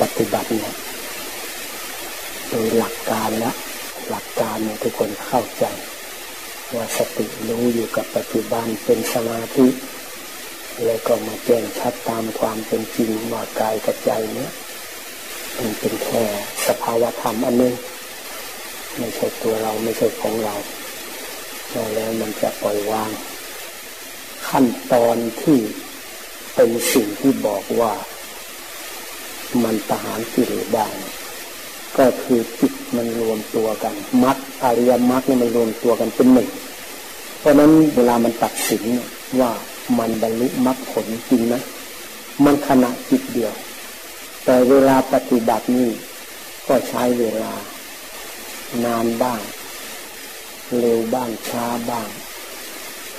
ปฏิบัติเนี่ยโดยหลักการแล้วหลักการเนี่ยทุกคนเข้าใจ ว่าสติรู้อยู่กับปัจจุบันเป็นสมาธิแล้วก็มาแจ้งชัดตามความเป็นจริงว่ากายกับใจเนี่ยมันเป็นแค่สภาวะธรรมอันนึงไม่ใช่ตัวเราไม่ใช่ของเราแล้วมันจะปล่อยวาง ขั้นตอนที่เป็นสิ่งที่บอกว่า มันประหารกิเลสได้ ก็คือจิตมันรวมตัวกันมรรคอริยมรรคเนี่ยมันรวมตัวกันเป็นหนึ่ง เพราะนั้นเวลามันตัดสินว่ามันบรรลุมรรคผลจริงนะมันขณะจิตเดียว แต่เวลาปฏิบัตินี่ก็ใช้เวลานานบ้าง เร็วบ้างช้าบ้าง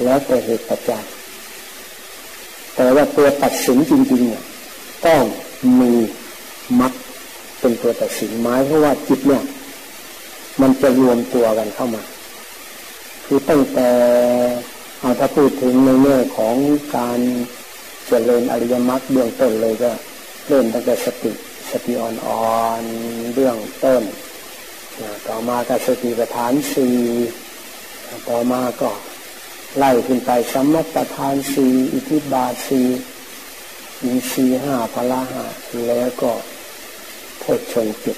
แล้วแต่เหตุปัจจัยแต่ว่าตัวตัดสินจริงๆเนี่ยต้องมี มรรคเป็นตัวตัดสินหมายเพราะว่าจิตเนี่ย มันจะรวมตัวกันเข้ามา คือตั้งแต่เอาถ้าพูดถึงในแง่ของการเจริญอริยมรรคเบื้องต้นเลยก็เริ่มตั้งแต่สติสติอ่อนๆเบื้องต้นต่อมาก็สติปัฏฐานสี่ต่อมาก็ไล่ขึ้นไปสมมติประธานสี่อิทธิบาทสี่อินทรีห้าพละห้าแล้วก็ โพชงจิต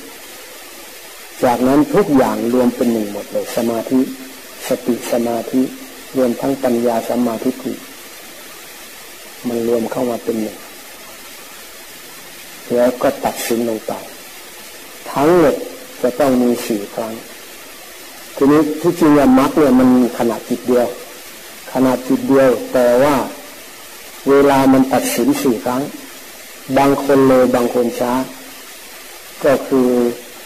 จากนั้นทุกอย่างรวมเป็นหนึ่งหมดเลยสมาธิ สติสมาธิรวมทั้งปัญญาสมาธิิมันรวมเข้ามาเป็นหนึ่งแล้วก็ตัดสินลงไป ทั้งหมดจะต้องมีสี่ครั้ง ทีนี้ที่จริงมรรคเนี่ยมันขนาดจิตเดียว ขนาดจิตเดียวแต่ว่าเวลามันตัดสินสี่ครั้ง บางคนเลยบางคนช้า ก็คือ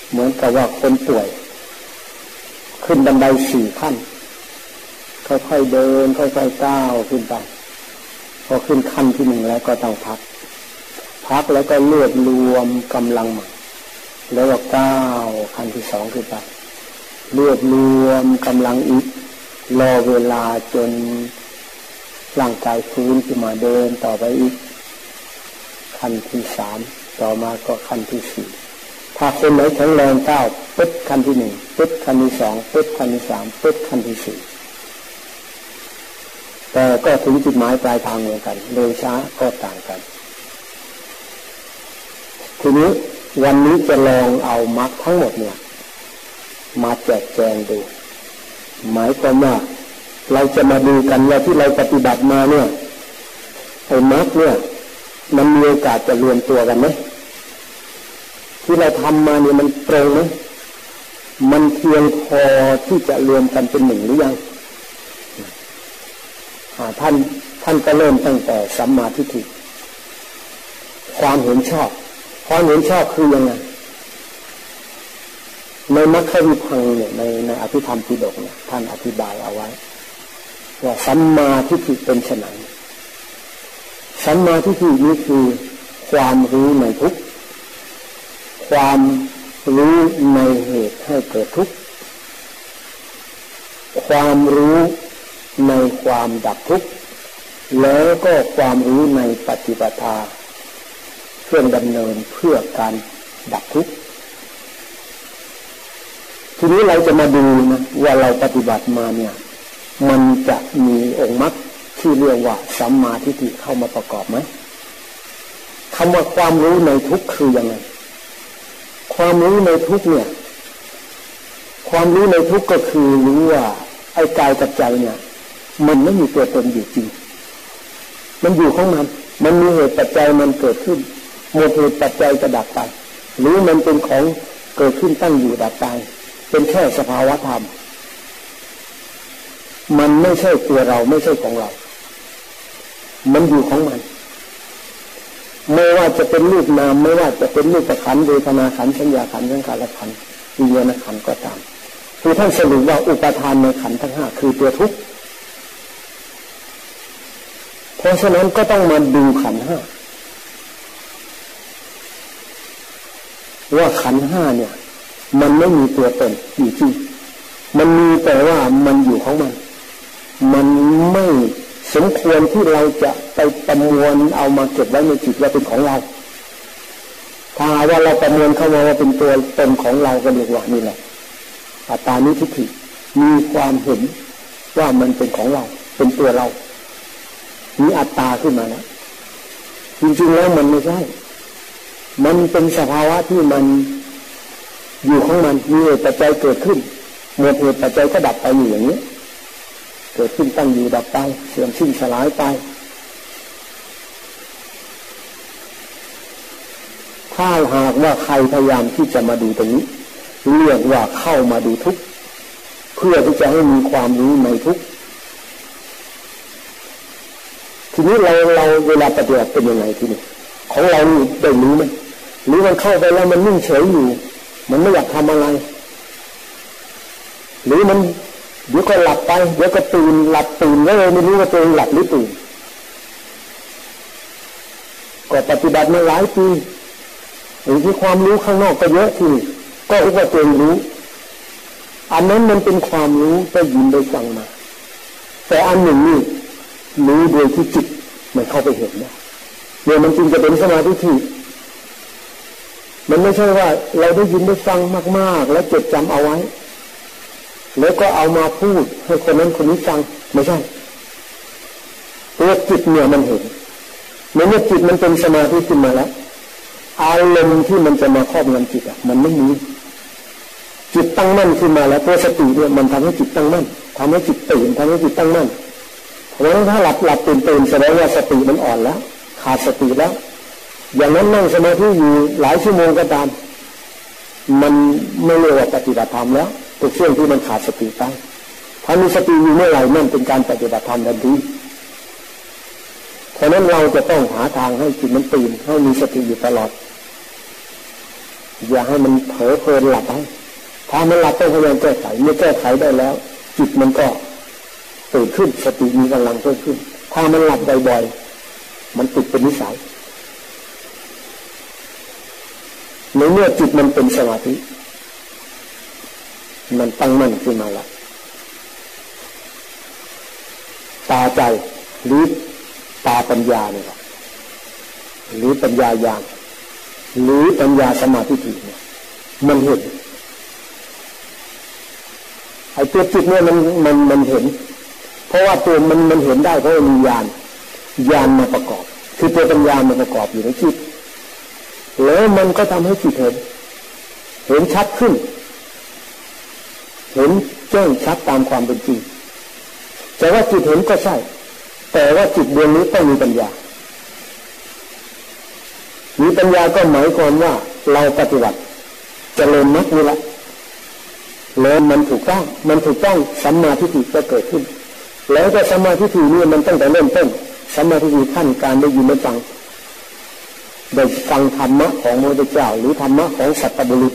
เหมือนกับว่าคนป่วย ขึ้นบันไดสี่ขั้น ค่อยๆเดิน ค่อยๆก้าวขึ้นไปพอขึ้นขั้นที่หนึ่งแล้วก็ต้องพัก พักแล้วก็รวบรวมกำลังใหม่แล้วก็ก้าวขั้นที่สองขึ้นไปรวบรวมกำลังอีกรอเวลาจนร่างกายฟื้นขึ้นมาเดินต่อไปอีกขั้นที่สามต่อมาก็ขั้นที่สี่ ถ้าคนไหนแข็งแรงก้าวปึ๊บขั้นที่หนึ่งปึ๊บขั้นที่สองปึ๊บขั้นที่สามปึ๊บขั้นที่สี่แต่ก็ถึงจุดหมายปลายทางเหมือนกันเร็วช้าก็ต่างกัน ทีนี้วันนี้จะลองเอามรรคทั้งหมดเนี่ย มาแจกแจงดู หมายความว่าเราจะมาดูกันว่าที่เราปฏิบัติมาเนี่ยไอ้มรรคเนี่ย มันมีโอกาสจะรวมตัวกันไหม ที่เราทำมาเนี่ยมันตรงไหมมันเพียงพอที่จะรวมกันเป็นหนึ่งหรือยังท่านท่านก็เริ่มตั้งแต่สัมมาทิฏฐิความเห็นชอบความเห็นชอบคือยังไงในมัคควิพังเนี่ยในในอภิธรรมปิฎกเนี่ยท่านอธิบายเอาไว้ ว่าสัมมาทิฏฐิเป็นไนสัมมาทิฏฐินี้คือความรู้ในทุก ความรู้ในเหตุให้เกิดทุกข์ ความรู้ในความดับทุกข์ แล้วก็ความรู้ในปฏิปทาเครื่องดำเนินเพื่อการดับทุกข์ ทีนี้เราจะมาดูนะว่าเราปฏิบัติมาเนี่ย มันจะมีองค์มรรคที่เรียกว่าสัมมาทิฏฐิเข้ามาประกอบไหมคำว่าความรู้ในทุกข์คือยังไง ความรู้ในทุกเนี่ย ความรู้ในทุกก็คือรู้ว่าไอ้กายกับใจเนี่ย มันไม่มีตัวตนอยู่จริง มันอยู่ของมัน มันมีเหตุปัจจัยมันเกิดขึ้นหมดเหตุปัจจัยจะดับไปหรือมันเป็นของเกิดขึ้นตั้งอยู่ดับไปเป็นแค่สภาวะธรรม มันไม่ใช่ตัวเราไม่ใช่ของเรา มันอยู่ของมัน ไม่ว่าจะเป็นรูปนามไม่ว่าจะเป็นรูปประคันเวทนาขันสัญญาขันสังขารขันวิญญาณขันก็ตามคือท่านสรุปว่าอุปทานในขันทั้งห้าคือตัวทุกข์เพราะฉะนั้นก็ต้องมาดูขันห้าว่าขันห้าเนี่ย มันไม่มีตัวตนอยู่จริงมันมีแต่ว่ามันอยู่ของมัน มันไม่ สมควรที่เราจะไปประมวลเอามาเก็บไว้ในจิตว่าเป็นของเรา ถ้าว่าเราประมินเข้ามาว่าเป็นตัวตนของเราก็เรียกว่านี่แหละอัตตานิทิฏฐิมีความเห็นว่ามันเป็นของเรา เป็นตัวเรามีอัตตาขึ้นมาแล้วจริงๆแล้วมันไม่ใช่ มันเป็นสภาวะที่มันอยู่ของมันมีเหตุปัจจัยเกิดขึ้นหมดเหตุปัจจัยก็ดับไปอยู่อย่างนี้ กิดขึ้นตั้งอยู่ดับไปเสื่อมสิ้นสลายไป ถ้าหากว่าใครพยายามที่จะมาดูตรงนี้ เรียกว่าเข้ามาดูทุกเพื่อที่จะให้มีความรู้ในทุกทีนี้เราเราเวลาปฏิบัติเป็นยังไงทีนี้ของเราได้รู้ไหมหรือมันเข้าไปแล้วมันนิ่งเฉยอยู่ มันไม่อยากทำอะไร หรือมัน เดี๋ยวก็หลับไปเดี๋ยวก็ตื่นหลับตื่นแล้วไม่รู้ว่าตัวเองหลับหรือตื่นก็ปฏิบัติมาหลายปีหรือที่ความรู้ข้างนอกก็เยอะทีก็อุปตัวรู้ อันนั้นมันเป็นความรู้ได้ยินได้ฟังมา แต่อันหนึ่งนี่รู้โดยที่จิตมันเข้าไปเห็นนะเนี่ยวมันจึงจะเป็นสมาธิที่มันไม่ใช่ว่า เราได้ยินได้ฟังมาก ๆ แล้วจดจำเอาไว้ แล้วก็เอามาพูดให้คนนั้นคนนี้ฟังไม่ใช่ตัวจิตเนี่ยมันเห็นเมื่อจิตมันเป็นสมาธิขึ้นมาแล้วอารมณ์ที่มันจะมาครอบงำจิตอะ มันไม่มีจิตตั้งมั่นขึ้นมาแล้วตัวสติเนี่ยมันทำให้จิตตั้งมั่นทำให้จิตตื่นทำให้จิตตั้งมั่นเพราะฉะนั้นถ้าหลับหลับตื่นตื่นแสดงว่าสติมันอ่อนแล้ว ขาดสติแล้ว อย่างนั้นนั่งสมาธิอยู่หลายชั่วโมงก็ตาม มันไม่เรียกว่าปฏิบัติธรรมแล้ว เป็นช่วงที่มันขาดสติไปถ้ามีสติอยู่เมื่อไหร่นั่นเป็นการปฏิบัติธรรมทันทีเพราะนั้นเราจะต้องหาทางให้จิตมันตื่นให้มีสติอยู่ตลอด อย่าให้มันเผลอเพลินหลับไปถ้ามันหลับต้องพยายามแก้ไขเมื่อแก้ไขได้แล้ว จิตมันก็ตื่นขึ้นสติมีกำลังเพิ่มขึ้น ถ้ามันหลับบ่อยๆมันติดเป็นนิสัยในเมื่อจิตมันเป็นสมาธิ มันตั้งมั่นขึ้นมาละตาใจหรือตาปัญญาเนี่ยหรือปัญญายาณหรือปัญญาสมาธิเนี่ยมันเห็นไอ้ตัวจิตเนี่ยมันมันมันเห็น เพราะว่าตัวมันมันเห็นได้เพราะมีญาณญาณมาประกอบ คือตัวปัญญามาประกอบอยู่ในจิตแล้วมันก็ทำให้จิตเห็น เห็นชัดขึ้น เห็นแจ้งชัดตามความเป็นจริงแต่ว่าจิตเห็นก็ใช่ แต่ว่าจิตดวงนี้ต้องมีปัญญา มีปัญญาก็หมายความว่าเราปฏิบัติจเจริญมรรคนี่ละแล้วมันถูกต้อง มันถูกต้องสัมมาทิฏฐิจะเกิดขึ้น แล้วก็สัมมาทิฏฐินี่มันตั้งแต่เริ่มต้นสัมมาทิฏฐิขั้นการได้ยินได้ฟังได้ฟังธรรมะของพระเจ้า หรือธรรมะของสัตบุรุษ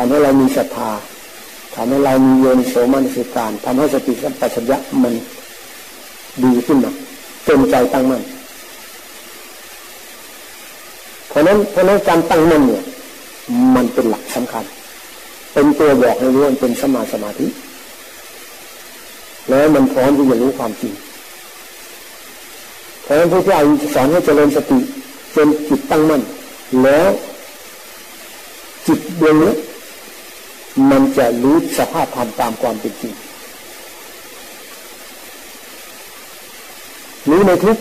ทำให้เรามีศรัทธาทำให้เรามีโยนโสมนสิการทำให้สติสัมปชัญญะมันดีขึ้นมาเต็มใจตั้งมั่นเพราะนั้นเพราะนั้นการตั้งมั่นเนี่ย มันเป็นหลักสำคัญ เป็นตัวบอกให้รู้ว่าเป็นสมาสมาธิ แล้วมันพร้อมที่จะรู้ความจริงเพราะฉะนั้นพระเจ้าสอนให้เจริญสติจนจิตตั้งมั่นแล้วจิตดวงนี้ มันจะรู้สภาพธรรมตามความเป็นจริงรู้ในทุก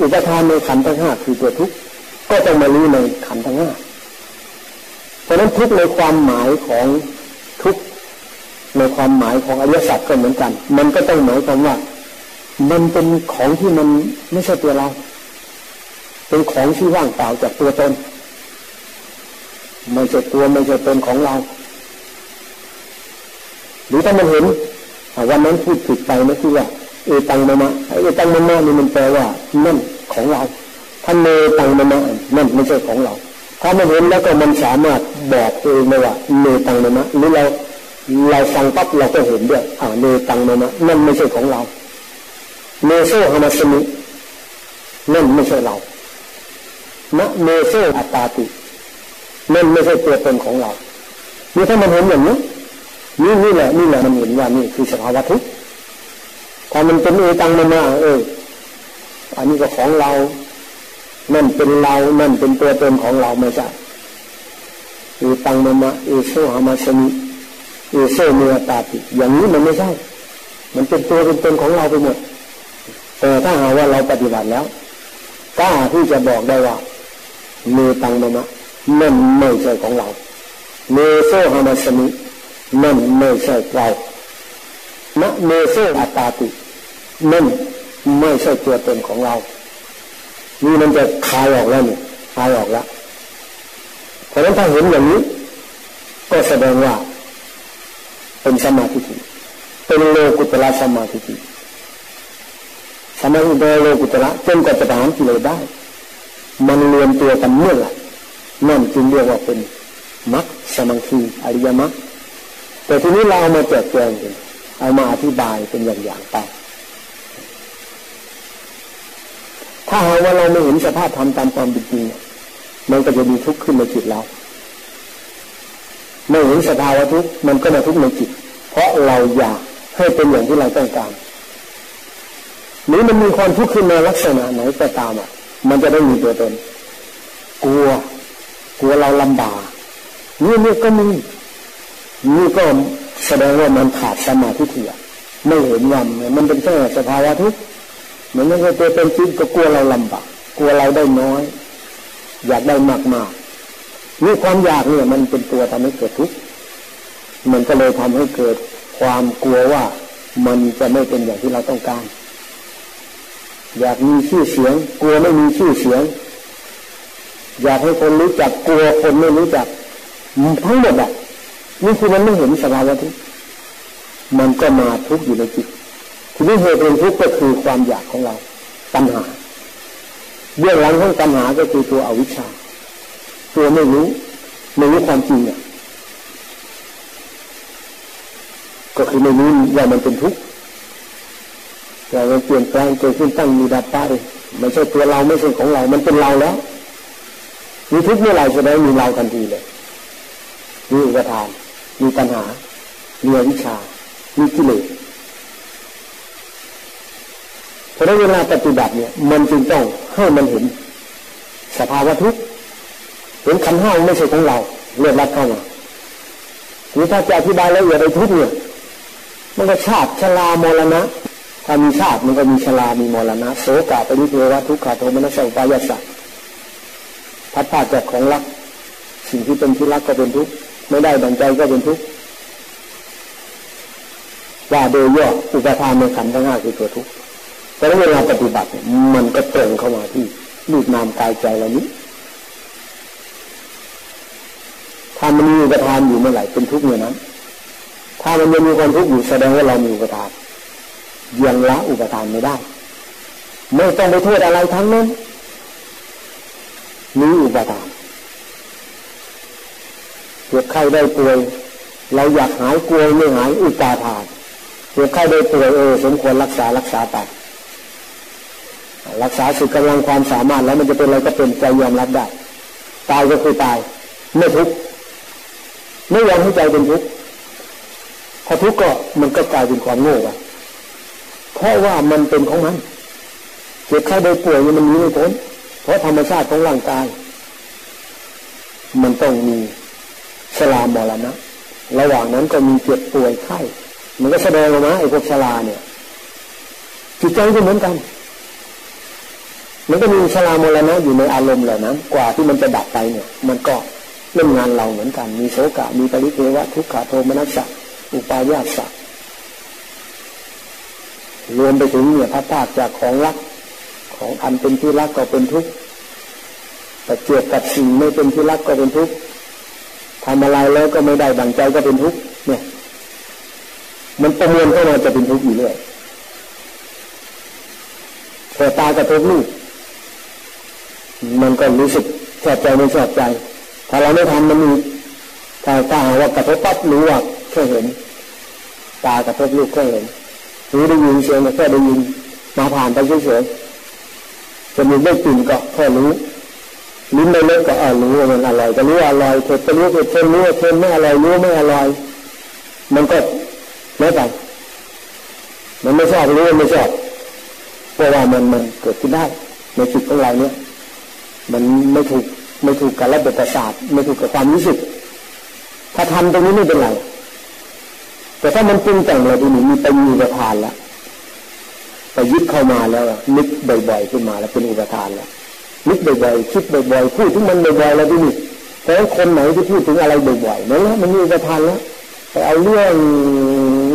อุปทานในขันธ์ทั้งห้าคือตัวทุกก็ต้องมารู้ในขันธ์ทั้งห้าเพราะนั้นทุกในความหมายของทุกในความหมายของอริยสัจก็เหมือนกัน มันก็ต้องหมายความว่า มันเป็นของที่มันไม่ใช่ตัวเรา เป็นของที่ว่างเปล่าจากตัวตน ไม่ใช่ตัวไม่ใช่ตนของเรา หรือถ้ามันเห็นวันนั้นพูดผิดไปนะคือว่าเอตังมามะเอตังมามะนี่มันแปลว่านั่นของเราถ้านเนตังมามะนั่นไม่ใช่ของเรา ถ้ามันเห็นแล้วก็มันสามารถบอกตัวเองได้ว่าเนตังมามะหรือเราเราฟังปั๊บเราก็เห็นด้วยอ่าเนตังมามะนั่นไม่ใช่ของเราเมโซฮามาสมินั่นไม่ใช่เรานะเมโซอัตตาตินั่นไม่ใช่ตัวตนของเรานี่ถ้ามันเห็นอย่างนี้ นี่นี่แหละนี่แหละมันเห็นว่านี่คือสภาวะทุกข์ถ้ามันเป็นเอตังมามาเอออันนี้ก็ของเรา นั่นเป็นเรา นั่นเป็นตัวตนของเราไม่ใช่อีตังมะมะอีโซหามาสมิอีโซเมียตาติอย่างนี้มันไม่ใช่ มันเป็นตัวเป็นตนของเราไปหมดแต่ถ้าหาว่าเราปฏิบัติแล้วกล้าที่จะบอกได้ว่าเมตังมะมะนั่นไม่ใช่ของเราเมโซหามาสมิ นั่นไม่ใช่เราณเมโซอัตาตินั่นไม่ใช่ตัวตนของเรา นี่มันจะคลายออกแล้วนี่คลายออกแล้วเพราะนั้นถ้าเห็นอย่างนี้ ก็แสดงว่า เป็นสมาธิเป็นโลกุตระสมาธิสมาธิเป็นโลกุตระจนกว่าจะถามกิเลสได้ มันรวมตัวกันเมื่อไหร่นั่นจึงเรียกว่าเป็นมรรคสมังคีอริยมรรค แต่ทีนี้เราเอามาแจกแจงเอามาอธิบายเป็นอย่างๆไป ถ้าหากว่าเราไม่เห็นสภาพธรรมตามความเป็นจริงมันก็จะมีทุกข์ขึ้นในจิตเรา ไม่เห็นสภาวะทุกข์มันก็มาทุกข์ในจิต เพราะเราอยากให้เป็นอย่างที่เราต้องการหรือมันมีความทุกข์ขึ้นในลักษณะไหนก็ตามอะ มันจะได้มีตัวตนกลัว กลัวเราลำบากนี่นี่ก็มี นี่ก็แสดงว่ามันขาดสมาธิเถียไม่เห็นว่ามันเป็นแค่สภาวะทุกข์มันไม่ใช่ตัวเป็นจริงก็กลัวเราลำบากกลัวเราได้น้อย อยากได้มากมากนี่ความอยากเนี่ยมันเป็นตัวทำให้เกิดทุกข์มันก็เลยทำให้เกิดความกลัวว่ามันจะไม่เป็นอย่างที่เราต้องการ อยากมีชื่อเสียง กลัวไม่มีชื่อเสียง อยากให้คนรู้จักกลัวคนไม่รู้จักทั้งหมดอะ นี่คือมันไม่เห็นสภาวะทุกข์มันก็มาทุกข์อยู่ในจิตทีนี้เหตุเป็นทุกข์ก็คือความอยากของเราปัญหาเบื้องหลังของปัญหาก็คือตัวอวิชชา ตัวไม่รู้ไม่รู้ความจริงเนี่ยก็คือไม่รู้ว่ามันเป็นทุกข์แต่มันเปลี่ยนแปลงเกิดขึ้นตั้งมีดับไปไม่ใช่ตัวเราไม่ใช่ของเรา มันเป็นเราแล้วมีทุกข์เมื่อไรแสดงมีเราทันทีเลยมีอุปทาน มีปัญหามีวิชา มีกิเลสเพราะนั้นเวลาปฏิบัติเนี่ย มันจึงต้องให้มันเห็น สภาวะทุกข์เห็นขันห้าไม่ใช่ของเราเรียกรับเข้ามาหรือถ้าจะอธิบายล้วอย่าไปทุกเนี่ย มันก็ชาติชรามรณะถ้ามีชาติมันก็มีชรามีมรณะโสกาปริเทวะทุกขาโทมนัสสุปายาสัพัดพาจากของรัก สิ่งที่เป็นที่รักก็เป็นทุกข์ ไม่ได้ดังใจก็เป็นทุกข์ว่าโดยย่ออุปทานในขันธ์ทั้งห้าคือตัวทุกข์แต่เวลาปฏิบัติมันก็ตรงเข้ามาที่รูปนามกายใจเรานี้ถ้ามันมีอุปทานอยู่เมื่อไหร่เป็นทุกข์เมื่อนั้น ถ้ามันยังมีความทุกข์อยู่แสดงว่าเรามีอุปทานยังละอุปทานไม่ได้ ไม่ต้องไปโทษอะไรทั้งนั้นมีอุปทาน เจ็บไข้ได้ป่วย เราอยากหายกลัวไม่หายอุปาทานเจ็บไข้ได้ป่วยเออสมควรรักษารักษาไปรักษาสุดกำลังความสามารถแล้วมันจะเป็นอะไรก็เป็นใจยอมรับได้ตายก็คือตายไม่ทุกข์ไม่ยอมให้ใจเป็นทุกข์พอทุกข์ก็มันก็กลายเป็นความโง่ไปเพราะว่ามันเป็นของมันเจ็บไข้ได้ป่วยมันมีไม่พ้นเพราะธรรมชาติของร่างกาย มันต้องมี ชรามรณะ ระหว่างนั้นก็มีเจ็บป่วยไข้ มันก็แสดงออกมาไอ้พวกชราเนี่ย จิตใจก็เหมือนกัน มันก็มีชรามรณะอยู่ในอารมณ์เหล่านั้น กว่าที่มันจะดับไปเนี่ย มันก็เล่นงานเราเหมือนกัน มีโสกะ มีปริเทวะ ทุกขโทมนัสสะ อุปายาสะ รวมไปถึงเนี่ยพระตาจากของรัก ของอันเป็นที่รักก็เป็นทุกข์แต่เกี่ยวกับสิ่งไม่เป็นที่รักก็เป็นทุกข์ ทำอะไรแล้วก็ไม่ได้ดังใจก็เป็นทุกข์เนี่ย มันประมวลเข้ามาจะเป็นทุกข์อยู่เรื่อยแต่ตากระทบลูกมันก็รู้สึกชอบใจไม่ชอบใจ ถ้าเราไม่ทำมันมีถ้าตาว่ากระทบปั๊บรู้ว่าแค่เห็น ตากระทบลูกแค่เห็นหูได้ยินเสียงแค่ได้ยินมาผ่านไปเฉยๆจะมีได้กลิ่นก็แค่รู้ ลิ้นไม่เล็กก็อ่ารู้ว่ามันอร่อยก็รู้ว่าอร่อยเผ็ดก็รู้เผ็ดเค็มรู้ว่าเค็มไม่อร่อยรู้ไม่อร่อยมันก็ไม่ไปมันไม่ชอบรู้ไม่ชอบเพราะว่ามันมันเกิดขึ้นได้ ในจิตของเราเนี่ย มันไม่ถูกไม่ถูกกับระบบประสาทไม่ถูกกับความรู้สึก ถ้าทำตรงนี้ไม่เป็นไรแต่ถ้ามันปรุงแต่งอะไรดีนี่มีไปมีอุปทานแล้วไปยึดเข้ามาแล้วนึกบ่อยๆขึ้นมาแล้วเป็นอุปทานแล้ว นึกบ่อยๆคิดบ่อยๆพูดถึงมันบ่อยๆแล้วดีนี่แต่คนไหนที่พูดถึงอะไรบ่อยๆนั่นแหละมันมีอุปทานแล้วไปเอาเรื่อง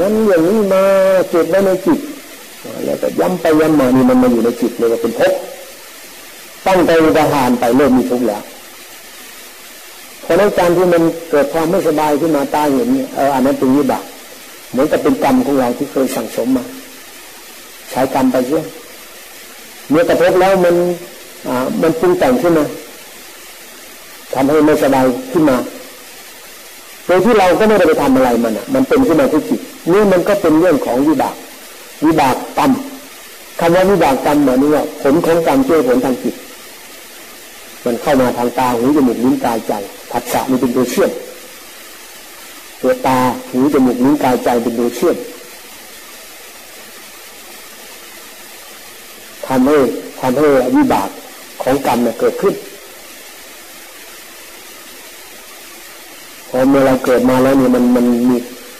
นั้นเรื่องนี้มาเก็บไว้ในจิตแล้วก็ย้ำไปย้ำมานี่มันมาอยู่ในจิตเลยว่าเป็นภพตั้งใจอุปทานไปเริ่มมีทุกข์แล้วเพราะนั้นการที่มันเกิดความไม่สบายขึ้นมาตาเห็นเอออันนั้นเป็นวิบากเหมือนกับเป็นกรรมของเราที่เคยสั่งสมมา ใช้กรรมไปเรื่อยเมื่อกระทบแล้วมัน มันปรุงแต่งขึ้นมาทำให้ไม่สบายขึ้นมาโดยที่เราก็ไม่ได้ไปทำอะไรมันอะ มันเป็นขึ้นมาที่จิตนี่มันก็เป็นเรื่องของวิบาก วิบากกรรมคำว่าวิบากกรรมหมายถึงว่าผลของกรรมช่วยผลทางจิต มันเข้ามาทางตาหูจมูกลิ้นกายใจผัสสะนี่เป็นตัวเชื่อมตัวตาหูจมูกลิ้นกายใจเป็นตัวเชื่อมทำให้ทำให้วิบาก ของกรรมเนี่ยเกิดขึ้นพอเมื่อเราเกิดมาแล้วเนี่ยมันมันมี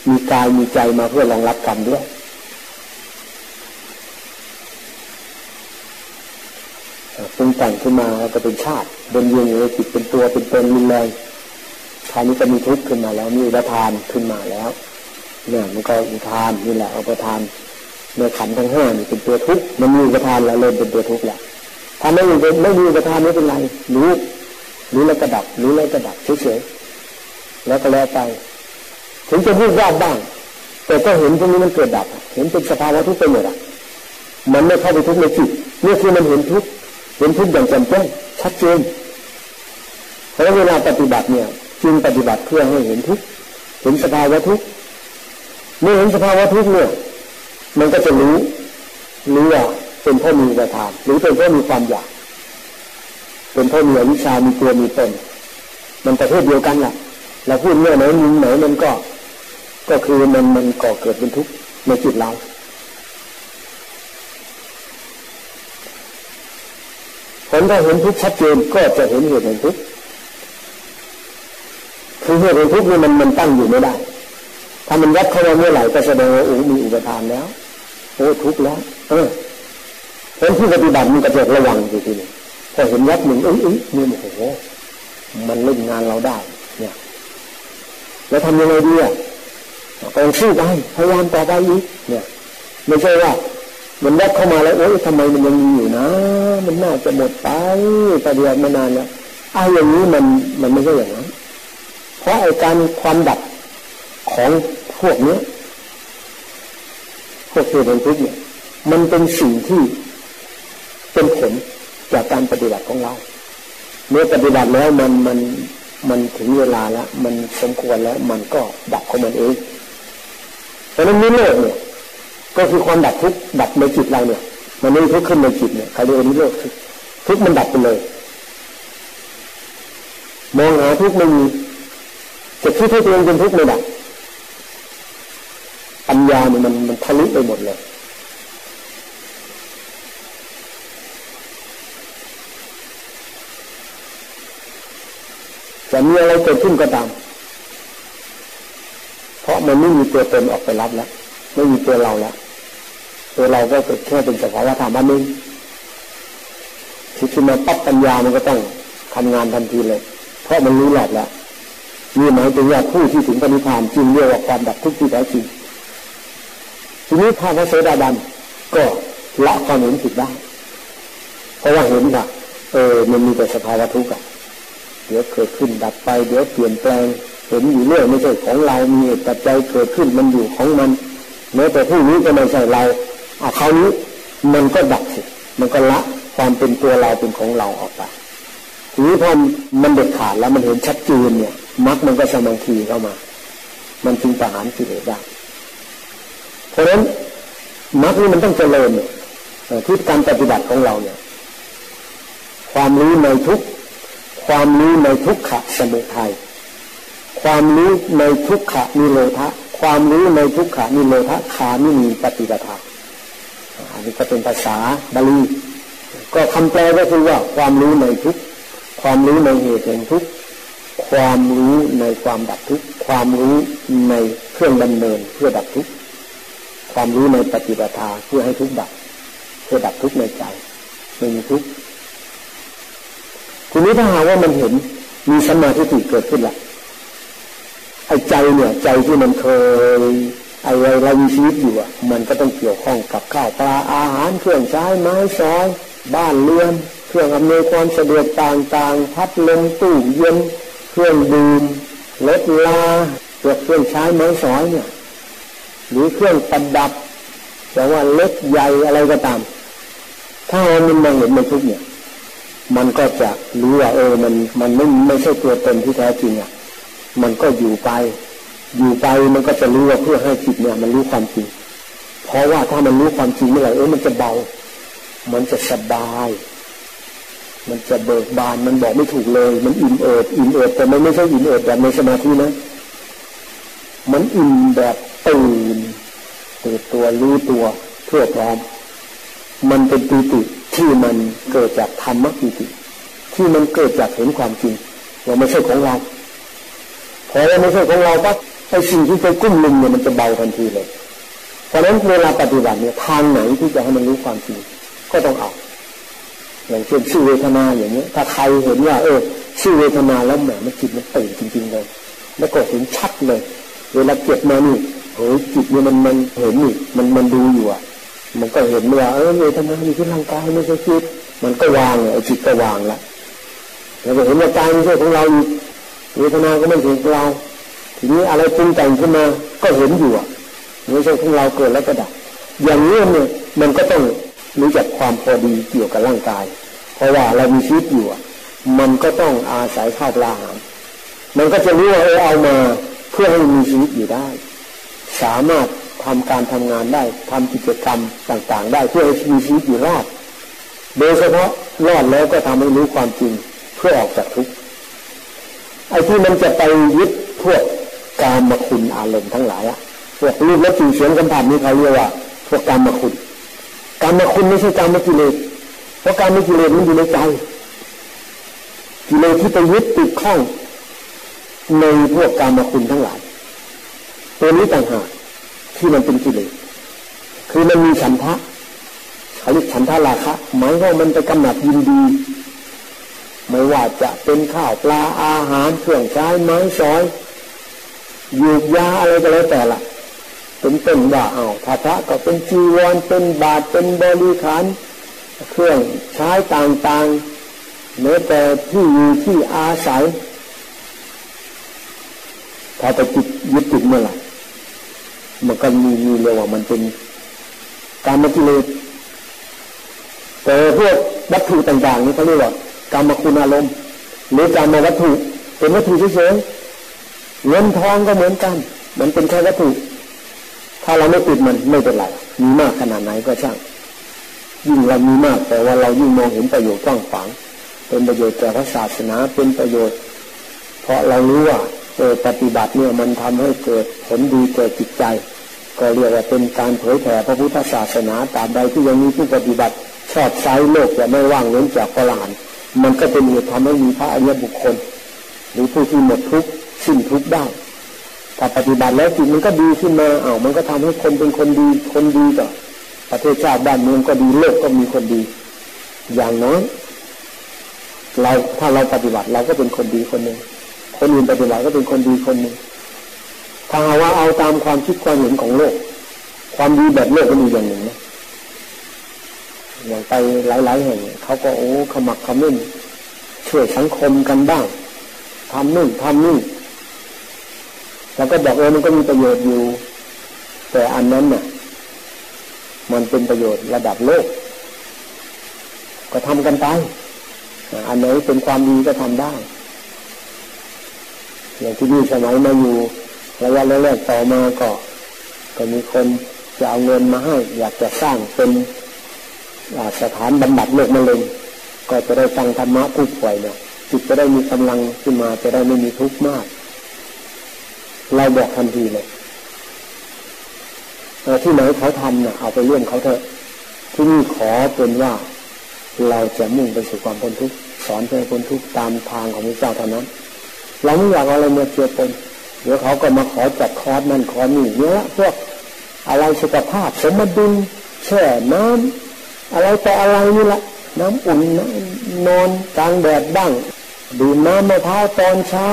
มีกายมีใจมาเพื่อรองรับกรรมด้วยปรุงแต่งขึ้นมาก็เป็นชาติเดินเวียนอยู่ในจิตเป็นตัวเป็นตนรุนแรงคราวนี้ก็มีทุกข์ขึ้นมาแล้วมีอุปทานขึ้นมาแล้ว เนี่ยมันก็อุทานนี่แหละอุปทานในขันทั้งห้านี่เป็นตัวทุกข์มันมีอุปทานแล้วเริ่มเป็นตัวทุกข์แหละ ถ้าไม่มีไม่มีอุปทานไม่เป็นไรรู้รู้แล้วก็ดับรู้แล้วก็ดับเฉยๆแล้วก็แล้วไปถึงจะพูดยากบ้าง แต่ก็เห็นตรงนี้มันเกิดดับ เห็นเป็นสภาวะทุกข์ไปหมดอะมันไม่เข้าไปทุกข์ในจิตนี่คือมันเห็นทุกข์เห็นทุกข์อย่างจ่มแจ้งชัดเจนเพราะเวลาปฏิบัติเนี่ยจึงปฏิบัติเพื่อให้เห็นทุกข์เห็นสภาวะทุกข์เมื่อเห็นสภาวะทุกข์เนี่ย มันก็จะรู้รู้ว่า เป็นพ่อมีกระทาน หรือเป็นพ่อมีความอยาก เป็นพ่อมีวิชามีตัวมีตนมันประเภทเดียวกันแหละเราพูดเมื่อไหนมุมไหนมันก็ ก็คือมันมันก่อเกิดเป็นทุกข์ในจิตเราผลถ้าเห็นทุกข์ชัดเจนก็จะเห็นเหตุแห่งทุกข์คือเหตุแห่งทุกข์นี่มันมันตั้งอยู่ไม่ได้ ถ้ามันยัดเข้ามาเมื่อไหร่ก็แสดงว่าโอ้มีอุปทานแล้วโอ้ทุกข์แล้ว เออ เพราะผู้ปฏิบัติมันก็จะระวังอยู่ทีนี้พอเห็นยัดหนึ่งเอ้ยเอ้ยนี่โอ้โหมันเล่นงานเราได้ เนี่ย แล้วทำยังไงดีอะก็สู้ไปพยายามต่อไปอีกเนี่ยไม่ใช่ว่ามันแวบเข้ามาแล้วโอ้ยทำไมมันยังมีอยู่นะ มันน่าจะหมดไปปฏิบัติมานานแล้วไอ้อย่างนี้มันมันไม่ใช่อย่างนั้น เพราะไอ้การความดับของพวกเนี้ยพวกเหตุแห่งทุกข์เนี่ย มันเป็นสิ่งที่ เป็นผลจากการปฏิบัติของเรา เมื่อปฏิบัติแล้วมันมันมันถึงเวลาแล้วมันสมควรแล้วมันก็ดับของมันเองเพราะนั้นนิโรธเนี่ย ก็คือความดับทุกข์ดับในจิตเราเนี่ย มันไม่ทุกข์ขึ้นในจิตเนี่ยเขาเรียกนิโรธทุกข์มันดับไปเลยมองหาทุกข์ไม่มีจะคิดให้ตัวเองเป็นทุกข์ไม่ดับปัญญาเนี่ยมันมันทะลุไปหมดเลย จะมีอะไรเกิดขึ้นก็ตาม เพราะมันไม่มีตัวตนออกไปรับแล้ว ไม่มีตัวเราแล้ว ตัวเราก็เกิดแค่เป็นสภาวะธรรมอันนึงที่ขึ้นมาปั๊บปัญญามันก็ต้องทำงานทันทีเลย เพราะมันรู้หลอดแล้วนี่หมายถึงว่าผู้ที่ถึงปณิพานจริงเรียกว่าความดับทุกข์ที่แท้จริงทีนี้พระโสดาบันก็ละความเห็นผิดได้เพราะว่าเห็นว่าเออมันมีแต่สภาวะทุกข์ เดี๋ยวเกิดขึ้นดับไป เดี๋ยวเปลี่ยนแปลง เห็นอยู่เรื่อยไม่ใช่ของเรา มีเหตุปัจจัยเกิดขึ้นมันอยู่ของมันแม้แต่ผู้นี้ก็ไม่ใช่เราเอาคราวนี้มันก็ดับสิ มันก็ละความเป็นตัวเราเป็นของเราออกไปทีนี้พอมันเด็ดขาดแล้วมันเห็นชัดเจนเนี่ยมรรคมันก็สมังคีเข้ามา มันจึงประหารกิเลสได้เพราะฉะนั้นมรรคนี่มันต้องเจริญเนี่ยที่การปฏิบัติของเราเนี่ย ความรู้ในทุก ความรู้ในทุกขะสมุทัยความรู้ในทุกขะนิโรธะความรู้ในทุกขานิโรธขามิมีปฏิปทาอันนี้ก็เป็นภาษาบาลีก็คำแปลก็คือว่าความรู้ในทุกความรู้ในเหตุแห่งทุกความรู้ในความดับทุกความรู้ในเครื่องดำเนินเพื่อดับทุกความรู้ในปฏิปทาเพื่อให้ทุกดับ เพื่อดับทุกในใจไม่มีทุก ทีนี้ถ้าหากว่ามันเห็นมีสมาธิเกิดขึ้นละไอ้ใจเนี่ยใจที่มันเคยไอ้เรามีชีวิตอยู่อะ มันก็ต้องเกี่ยวข้องกับข้าวปลาอาหารเครื่องใช้ไม้ซอย บ้านเรือน เครื่องอำนวยความสะดวกต่างๆพัดลมตู้เย็นเครื่องดื่มรถลาเกี่ยวเครื่องใช้ไม้สอยเนี่ย หรือเครื่องประดับแต่ว่าเล็กใหญ่อะไรก็ตาม ถ้ามันมองเห็นในทุกเนี่ย มันก็จะรู้ว่าเออมันมันไม่ไม่ใช่ตัวตนที่แท้จริงอะ มันก็อยู่ไป อยู่ไปมันก็จะรู้ว่าเพื่อให้จิตเนี่ย มันรู้ความจริง เพราะว่าถ้ามันรู้ความจริงเมื่อไหร่เออมันจะเบา มันจะสบาย มันจะเบิกบานมันบอกไม่ถูกเลย มันอิ่มเอิบอิ่มเอิบแต่มันไม่ใช่อิ่มเอิบแบบในสมาธินะมันอิ่มแบบตื่นตื่นตัวรู้ตัวเพื่อพร้อม มันเป็นปีติ ที่มันเกิดจากธรรมะปีติที่มันเกิดจากเห็นความจริงว่าไม่ใช่ของเราพอว่าไม่ใช่ของเราปั๊บไอ้สิ่งที่ไปกุ้มลุมเนี่ยมันจะเบาทันทีเลย เพราะฉะนั้นเวลาปฏิบัติเนี่ยทางไหนที่จะให้มันรู้ความจริงก็ต้องเอา อย่างเช่นชื่อเวทนาอย่างเนี้ย ถ้าใครเห็นว่า เออ ชื่อเวทนาแล้วแหมมันจิตมันตื่นจริง ๆ เลย แล้วก็เห็นชัดเลย เวลาเก็บมานี่เฮ้ยจิตเนี่ยมันมันเห็นนี่มันมันดูอยู่อะ มันก็เห็นว่าเออเวทนาอยู่ที่ร่างกายไม่ใช่จิตมันก็วางไอ้จิตก็วางละแล้วก็เห็นว่ากายไม่ใช่ของเราอีกเวทนาก็ไม่ถึงเรา ทีนี้อะไรปรุงแต่งขึ้นมาก็เห็นอยู่อะไม่ใช่ของเราเกิดแล้วก็ดับอย่างนี้เนี่ยมันก็ต้องรู้จักความพอดีเกี่ยวกับร่างกาย เพราะว่าเรามีชีวิตอยู่มันก็ต้องอาศัยข้าวปลาอาหารมันก็จะรู้ว่าเออเอามาเพื่อให้มีชีวิตอยู่ได้ สามารถ ทำการทำงานได้ทำกิจกรรมต่างๆ ได้เพื่อให้มีชีวิตอยู่รอด โดยเฉพาะรอดแล้วก็ทำให้รู้ความจริงเพื่อออกจากทุกข์ไอ้ที่มันจะไปยึดพวกกามมาคุณอารมณ์ทั้งหลายอะพวกรูปและสิ่งเสียงสัมผัสนี่เขาเรียกว่าพวกกามมาคุณกามมาคุณไม่ใช่กามมากิเลสเพราะกามมากิเลสมันอยู่ในใจกิเลสที่ไปยึดติดข้องในพวกกามมาคุณทั้งหลายตัวนี้ต่างหาก ที่มันเป็นกิเลสคือมันมีฉันทะเขาเรียกฉันทะราคะหมายว่ามันไปกำหนัดยินดี ไม่ว่าจะเป็นข้าวปลาอาหารเครื่องใช้ไม้สอยยูกยาอะไรก็แล้วแต่ละเป็นต้นว่าเอาถ้าระก็เป็นจีวรเป็นบาทเป็นบริขารเครื่องใช้ต่างๆแม้แต่ที่อยู่ที่อาศัยถ้าไปจิตยึดติดเมื่อไหร่ มันก็มีมีเรียกว่ามันเป็นการมกิเลสแต่พวกวัตถุต่างๆนี่เขาเรียกว่ากรรมคุณอารมณ์หรือกรรมวัตถุเป็นวัตถุเฉยๆเงินทองก็เหมือนกัน มันเป็นแค่วัตถุ ถ้าเราไม่ติดมันไม่เป็นไรมีมากขนาดไหนก็ช่าง ยิ่งเรามีมากแต่ว่าเรายิ่งมองเห็นประโยชน์กว้างขวางเป็นประโยชน์แก่พระศาสนาเป็นประโยชน์ เพราะเรารู้ว่า ออปฏิบัติเนี่ยมันทำให้เกิดผลดีแก่จิตใจ ก็เรียกว่าเป็นการเผยแผ่พระพุทธศาสนาตามใดที่ยังมีผู้ปฏิบัติ ชอบไซโลกจะไม่ว่างเว้นจากพระหลานมันก็เป็นเหตุทำให้มีพระอริยบุคคล หรือผู้ที่หมดทุกข์สิ้นทุกข์ได้ถ้าปฏิบัติแล้วจิตมันก็ดีขึ้นมาเอา้ามันก็ทำให้คนเป็นคนดีคนดีก็ประเทศชาติบ้านเมืองก็ดีโลกก็มีคนดี อย่างน้อยเราถ้าเราปฏิบัติเราก็เป็นคนดีคนหนึ่ง คนอื่นปฏิบัติก็เป็นคนดีคนหนึ่งถ้าว่าเอาตามความคิดความเห็นของโลก ความดีแบบโลกก็มีอย่างหนึ่งนะอย่างไปหลายๆแห่งเขาก็โอ้ขมักขมิ้นช่วยสังคมกันบ้างทำนู่นทำนี่แล้วก็บอกเออมันก็มีประโยชน์อยู่ แต่อันนั้นเนี่ยมันเป็นประโยชน์ระดับโลก ก็ทำกันไปอันไหนเป็นความดีก็ทำได้ อย่างที่นี่สมัยมาอยู่ระยะแรกๆต่อมาก็ก็มีคนจะเอาเงินมาให้ อยากจะสร้างเป็นสถานบำบัดโรคมะเร็งก็จะได้ฟังธรรมะผู้ป่วยเนี่ยจิตจะได้มีกำลังขึ้นมาจะได้ไม่มีทุกข์มาก เราบอกทันทีเลยที่ไหนเขาทำเนี่ยเอาไปเรื่องเขาเถอะที่นี่ขอเป็นว่าเราจะมุ่งไปสู่ความพ้นทุกข์สอนให้นทุกข์ตามทางของพระเจ้าเท่านั้น เราไม่อยากอะไรมาเกี่ยวปนเดี๋ยวเขาก็มาขอจัดคอร์สนั่นคอร์สนี่เนี้ยพวกอะไรสุขภาพสมดุลแช่น้ำอะไรแต่อะไรนี่แหละน้ำอุ่นนอนกลางแดดบ้างดื่มน้ำมะพร้าวตอนเช้า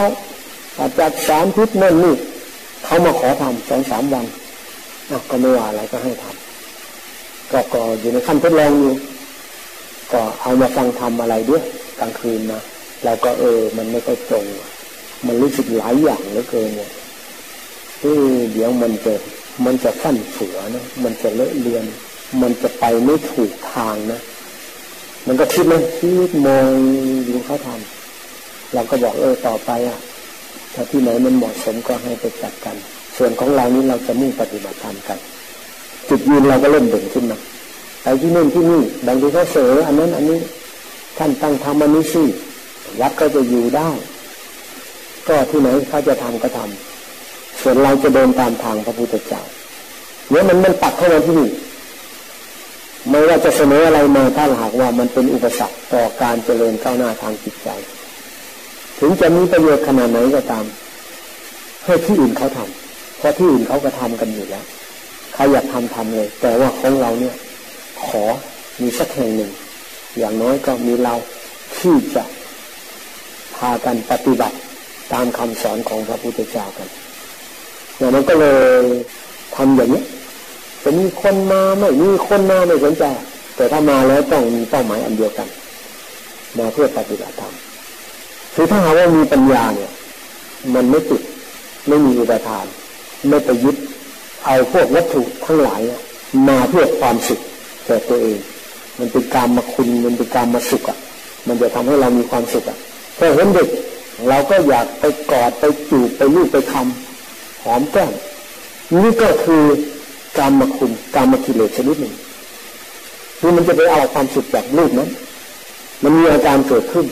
จัดสารพิษนั่นนี่เขามาขอทำสองสามวันก็ไม่ว่าอะไรก็ให้ทำก็ก็อยู่ในขั้นทดลองอยู่ก็เอามาฟังทำอะไรด้วยกลางคืนนะเราก็เออ มันไม่ค่อยตรง มันรู้สึกหลายอย่างเหลือเกินเนี่ยที่เดี๋ยวมันจะมันจะขั้นเสือนะมันจะเลอะเลือน มันจะไปไม่ถูกทางนะ มันก็คิดนะคิดมองดูเขาทำเราก็บอกเออต่อไปอะ ถ้าที่ไหนมันเหมาะสมก็ให้ไปจัดกัน ส่วนของเรานี้เราจะมุ่งปฏิบัติธรรมกัน จุดยืนเราก็เริ่มเด่นขึ้นมาไปที่นู่นที่นี่บางทีเขาเสออันนั้นอันนี้ท่านตั้งทำอันนี้สิวัดก็จะอยู่ได้ ก็ที่ไหนเขาจะทำก็ทำส่วนเราจะเดินตามทางพระพุทธเจ้าเนี่ยมันมันปักเข้ามาที่นี่ไม่ว่าจะเสนออะไรมาถ้าหากว่ามันเป็นอุปสรรคต่อการเจริญก้าวหน้าทางจิตใจ ถึงจะมีประโยชน์ขนาดไหนก็ตามให้ที่อื่นเขาทำเพราะที่อื่นเขาก็ทำกันอยู่แล้วเขาอยากทำทำเลย แต่ว่าของเราเนี่ย ขอมีสักแห่งหนึ่ง อย่างน้อยก็มีเราที่จะพากันปฏิบัติ ตามคำสอนของพระพุทธเจ้ากันอย่างนั้นก็เลยทำอย่างนี้จะมีคนมาไม่มีคนมาไม่สนใจ แต่ถ้ามาแล้วต้องมีเป้าหมายอันเดียวกันมาเพื่อปฏิบัติธรรมคือถ้าหาว่ามีปัญญาเนี่ย มันไม่ติดไม่มีอุปทาน ไม่ไปยึดเอาพวกวัตถุทั้งหลายมาเพื่อความสุขแก่ตัวเอง มันเป็นการมาคุณมันเป็นการมาสุขอะ มันจะทำให้เรามีความสุขอะถ้าเห็นเด็ก เราก็อยากไปกอดไปจูบไปลูบไปคำหอมแก้มนี่ก็คือการมาคุณการมากิเลสชนิดหนึ่งคือมันจะไปเอาความสุขจากรูปนั้น มันมีอาการเกิดขึ้น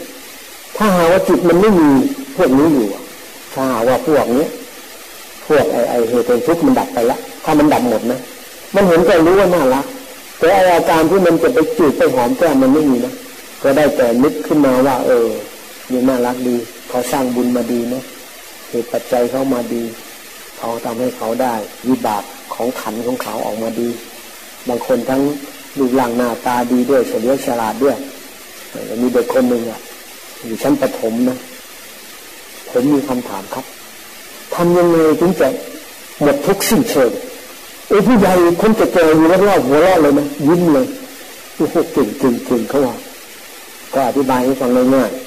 ถ้าหาว่าจิตมันไม่มีพวกนี้อยู่ถ้าหาว่าพวกนี้พวกไอไอเหตุเป็นทุกข์มันดับไปละถ้ามันดับหมดนะมันเห็นก็รู้ว่าน่ารักแต่อาการที่มันจะไปจูบไปหอมแก้มมันไม่มีนะก็ได้แต่นึกขึ้นมาว่า เออนี่น่ารักดี เขาสร้างบุญมาดีนะเหตุปัจจัยเขามาดี เขาทำให้เขาได้วิบากของขันของเขาออกมาดี บางคนทั้งดูร่างหน้าตาดีด้วยเฉลียวฉลาดด้วยมีเด็กคนหนึ่งอะอยู่ชั้นประถมนะผมมีคำถามครับทำยังไงถึงจะหมดทุกสิ้นเชิงไอ้ผู้ใหญ่คนจะเจออยู่แล้วหัวราะเลยนะยิ้มเลยโอ้โหเก่งเก่งเก่งเขาว่าก็อธิบายให้ฟังง่ายๆ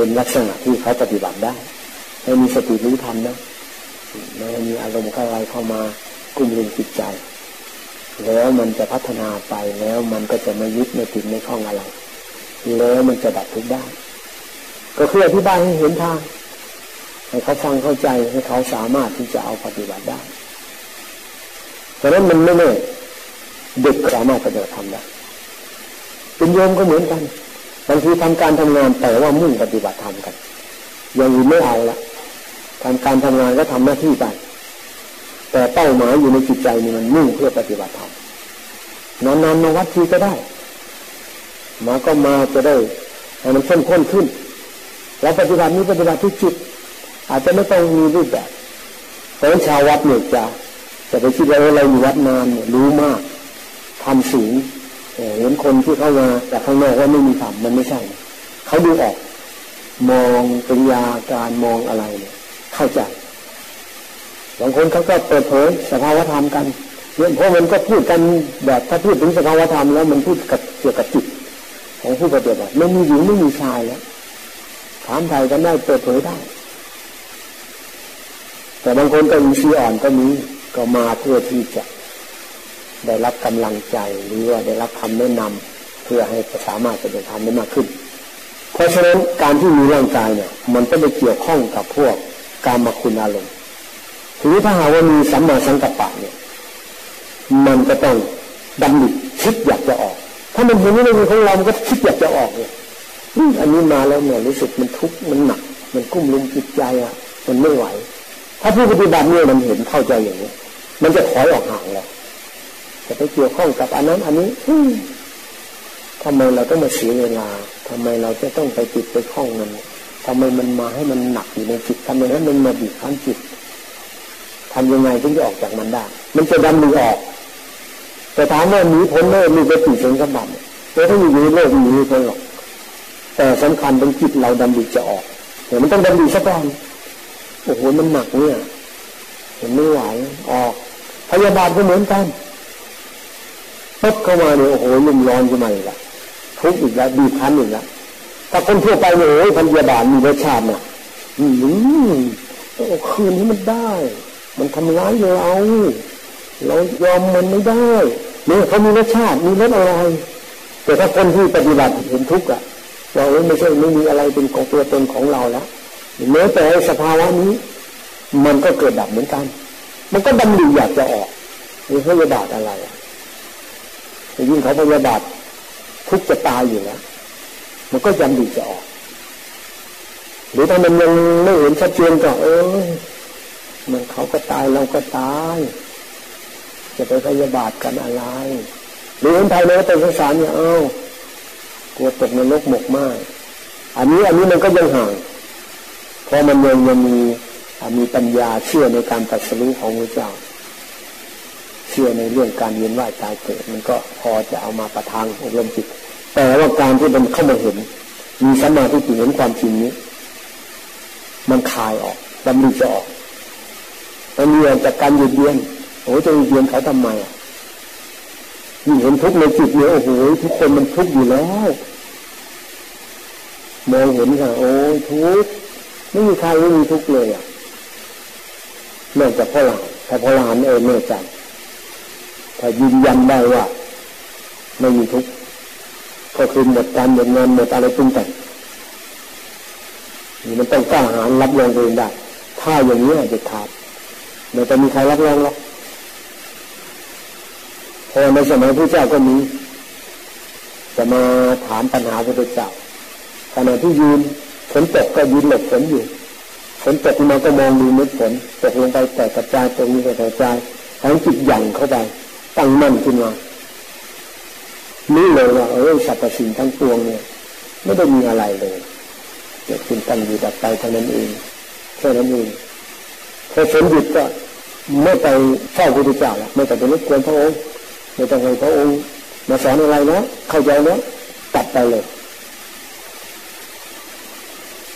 เป็นลักษณะที่เขาปฏิบัติได้ ให้มีสติรู้ทันนะไม่ให้มีอารมณ์อะไรเข้ามากุมลุมจิตใจ แล้วมันจะพัฒนาไปแล้วมันก็จะไม่ยึดไม่ติดไม่คล้องอะไร แล้วมันจะดับทุกข์ได้ ก็คืออธิบายให้เห็นทาง ให้เขาฟังเข้าใจให้เขาสามารถที่จะเอาปฏิบัติได้เพราะนั้นมันไม่แน่เด็กสามารถปฏิบัติทำได้เป็นโยมก็เหมือนกัน บางทีทำการทำงานแต่ว่ามุ่งปฏิบัติธรรมกัน อย่างอื่นไม่เอาละทำการทำงานก็ทำหน้าที่ไปแต่เป้าหมายอยู่ในจิตใจนี่มันมุ่งเพื่อปฏิบัติธรรมนอนๆมาวัดทีก็ได้มาก็มาจะได้ให้มันเข้มข้นขึ้นแล้วปฏิบัตินี้ปฏิบัติที่จิต อาจจะไม่ต้องมีรูปแบบเพราะชาววัดเนี่ยจะจะไปคิดว่าเราอยู่วัดนานเนี่ยรู้มากทำสูง เห็นคนที่เข้ามาจากข้างนอกว่าไม่มีธรรมมันไม่ใช่ เขาดูออก มองปัญญาการมองอะไรเนี่ยเข้าใจบางคนเขาก็เปิดเผยสภาวธรรมกันเนี่ยเพราะมันก็พูดกันแบบถ้าพูดถึงสภาวธรรมแล้วมันพูดกับเกี่ยวกับจิตของผู้ปฏิบัติไม่มีหญิงไม่มีชายแล้วถามไทยกันได้เปิดเผยได้ แต่บางคนก็มีชีอ่อนก็มีก็มาเพื่อที่จะ ได้รับกำลังใจหรือว่าได้รับคำแนะนำเพื่อให้สามารถจะได้ทำได้มากขึ้น เพราะฉะนั้นการที่มีร่างกายเนี่ย มันก็ไปเกี่ยวข้องกับพวกการมาคุณอารมณ์ทีนี้ถ้าหากว่ามีสัมมาสังกัปปะเนี่ย มันก็ต้องดำดิคิดอยากจะออก ถ้ามันเห็นว่ามันของเรามันก็คิดอยากจะออกเนี่ยอันนี้มาแล้วเนี่ยรู้สึกมันทุกข์มันหนัก มันกุ้มลุมจิตใจอะ มันไม่ไหว ถ้าผู้ปฏิบัติเนี่ยมันเห็นเข้าใจอย่างนี้มันจะถอยออกห่างแล้ว จะไปเกี่ยวข้องกับอันนั้นอันนี้ทำไมเราต้องมาเสียเวลาทำไมเราจะต้องไปติดไปคล้องมันทำไมมันมาให้มันหนักอยู่ในจิตทำไมให้มันมาบีบคั้นจิตทำยังไงถึงจะออกจากมันได้ มันจะดันมือออก แต่ถามว่าหนีพ้นได้มีไปติดเป็นสมบัติแต่ถ้าอยู่ในโลกมีพ้นหรอก แต่สำคัญเป็นจิตเราดำดิจะออกเดี๋ยวมันต้องดำดิสักวันโอ้โหมันหนักเนี่ยมันไม่ไหวออกพยาบาลก็เหมือนกัน ปุ๊บเข้ามาเนี่ยโอ้โหลุ่มร้อนขึ้นมาอีกล้วทุกข์อีกแล้วบีบคั้นอีกแล้วถ้าคนทั่วไปเนี่ยโอ้ยพยาบาลมีรสชาติน่ะอืมโอ้คืนนี้มันได้ มันทำร้ายเราเรายอมมันไม่ได้เนี่ยเขามีรสชาติมีรสอะไร แต่ถ้าคนที่ปฏิบัติเห็นทุกข์อะเราไม่ใช่ไม่มีอะไรเป็นของตัวตนของเราแล้วเมื่อแต่สภาวะนี้ มันก็เกิดดับเหมือนกัน มันก็ดำริอยากจะออกหรือพยาบาทอะไรอะ ยิ่งเขาพยาบาททุกจะตายอยู่แล้วมันก็ยังดีจะออก หรือถ้ามันยังไม่เห็นชัดเจนก็เออมันเขาก็ตายเราก็ตาย จะไปพยาบาทกันอะไร หรือเห็นภายในเป็นสงสารเนี่ยเอ้ากลัวตกนรกหมกมาก อันนี้อันนี้มันก็ยังห่างเพราะมันยังยังมีมีปัญญาเชื่อในการตัดสู้ของพระเจ้า ชื่อในเรื่องการเวียนว่ายตายเกิดมันก็พอจะเอามาประทังอบรมจิต แต่ว่าการที่มันเข้ามาเห็น มีสมาธิเห็นความจริงนี้ มันคลายออกดำริจะออกมันมีออจากการหยุดเยียนโอ้จะเยียนเขาทำไมอะยิ่งเห็นทุกข์ในจิตเนี่ยโอ้โหทุกคนมันทุกข์อยู่แล้วมองเห็นค่ะโอ้ทุกข์ไม่มีใครไม่มีทุกข์เลยอะนอกจากพ่อหลานแต่พ่อหลานเออแน่ใจ ถ้ายืนยันได้ว่า ไม่มีทุกข์ก็คือหมดการหมดเงานหมดอะไรปรุงแต่งมันต้องกล้าหาญรับรองตัวเองได้ถ้าอย่างนี้จะขาดไม่จะมีใครรับรองหรอกพอในสมัยพระเจ้าก็มีจะมาถามปัญหาพระเจ้าขณะที่ยืนฝนตกก็ยืนหลบฝนอยู่ฝนตกมาก็มองดูเม็ดฝนตกลงไปแต่กระจายตรงนี้กระจายทั้งจิตหยั่งเข้าไป ตั้งมั่นขึ้นมารู้เลยว่าเออสรรพสิ่งทั้งปวงเนี่ย ไม่ได้มีอะไรเลยเกิดขึ้นตั้งอยู่ดับไปเท่านั้นเองแค่นั้นเองพอฝนหยุดก็ไม่ไปเฝ้าพระพุทธเจ้าแล้วไม่ต้องไปรบกวนพระองค์ไม่ต้องให้พระองค์มาสอนอะไรนะเข้าใจนะตัดไปเลย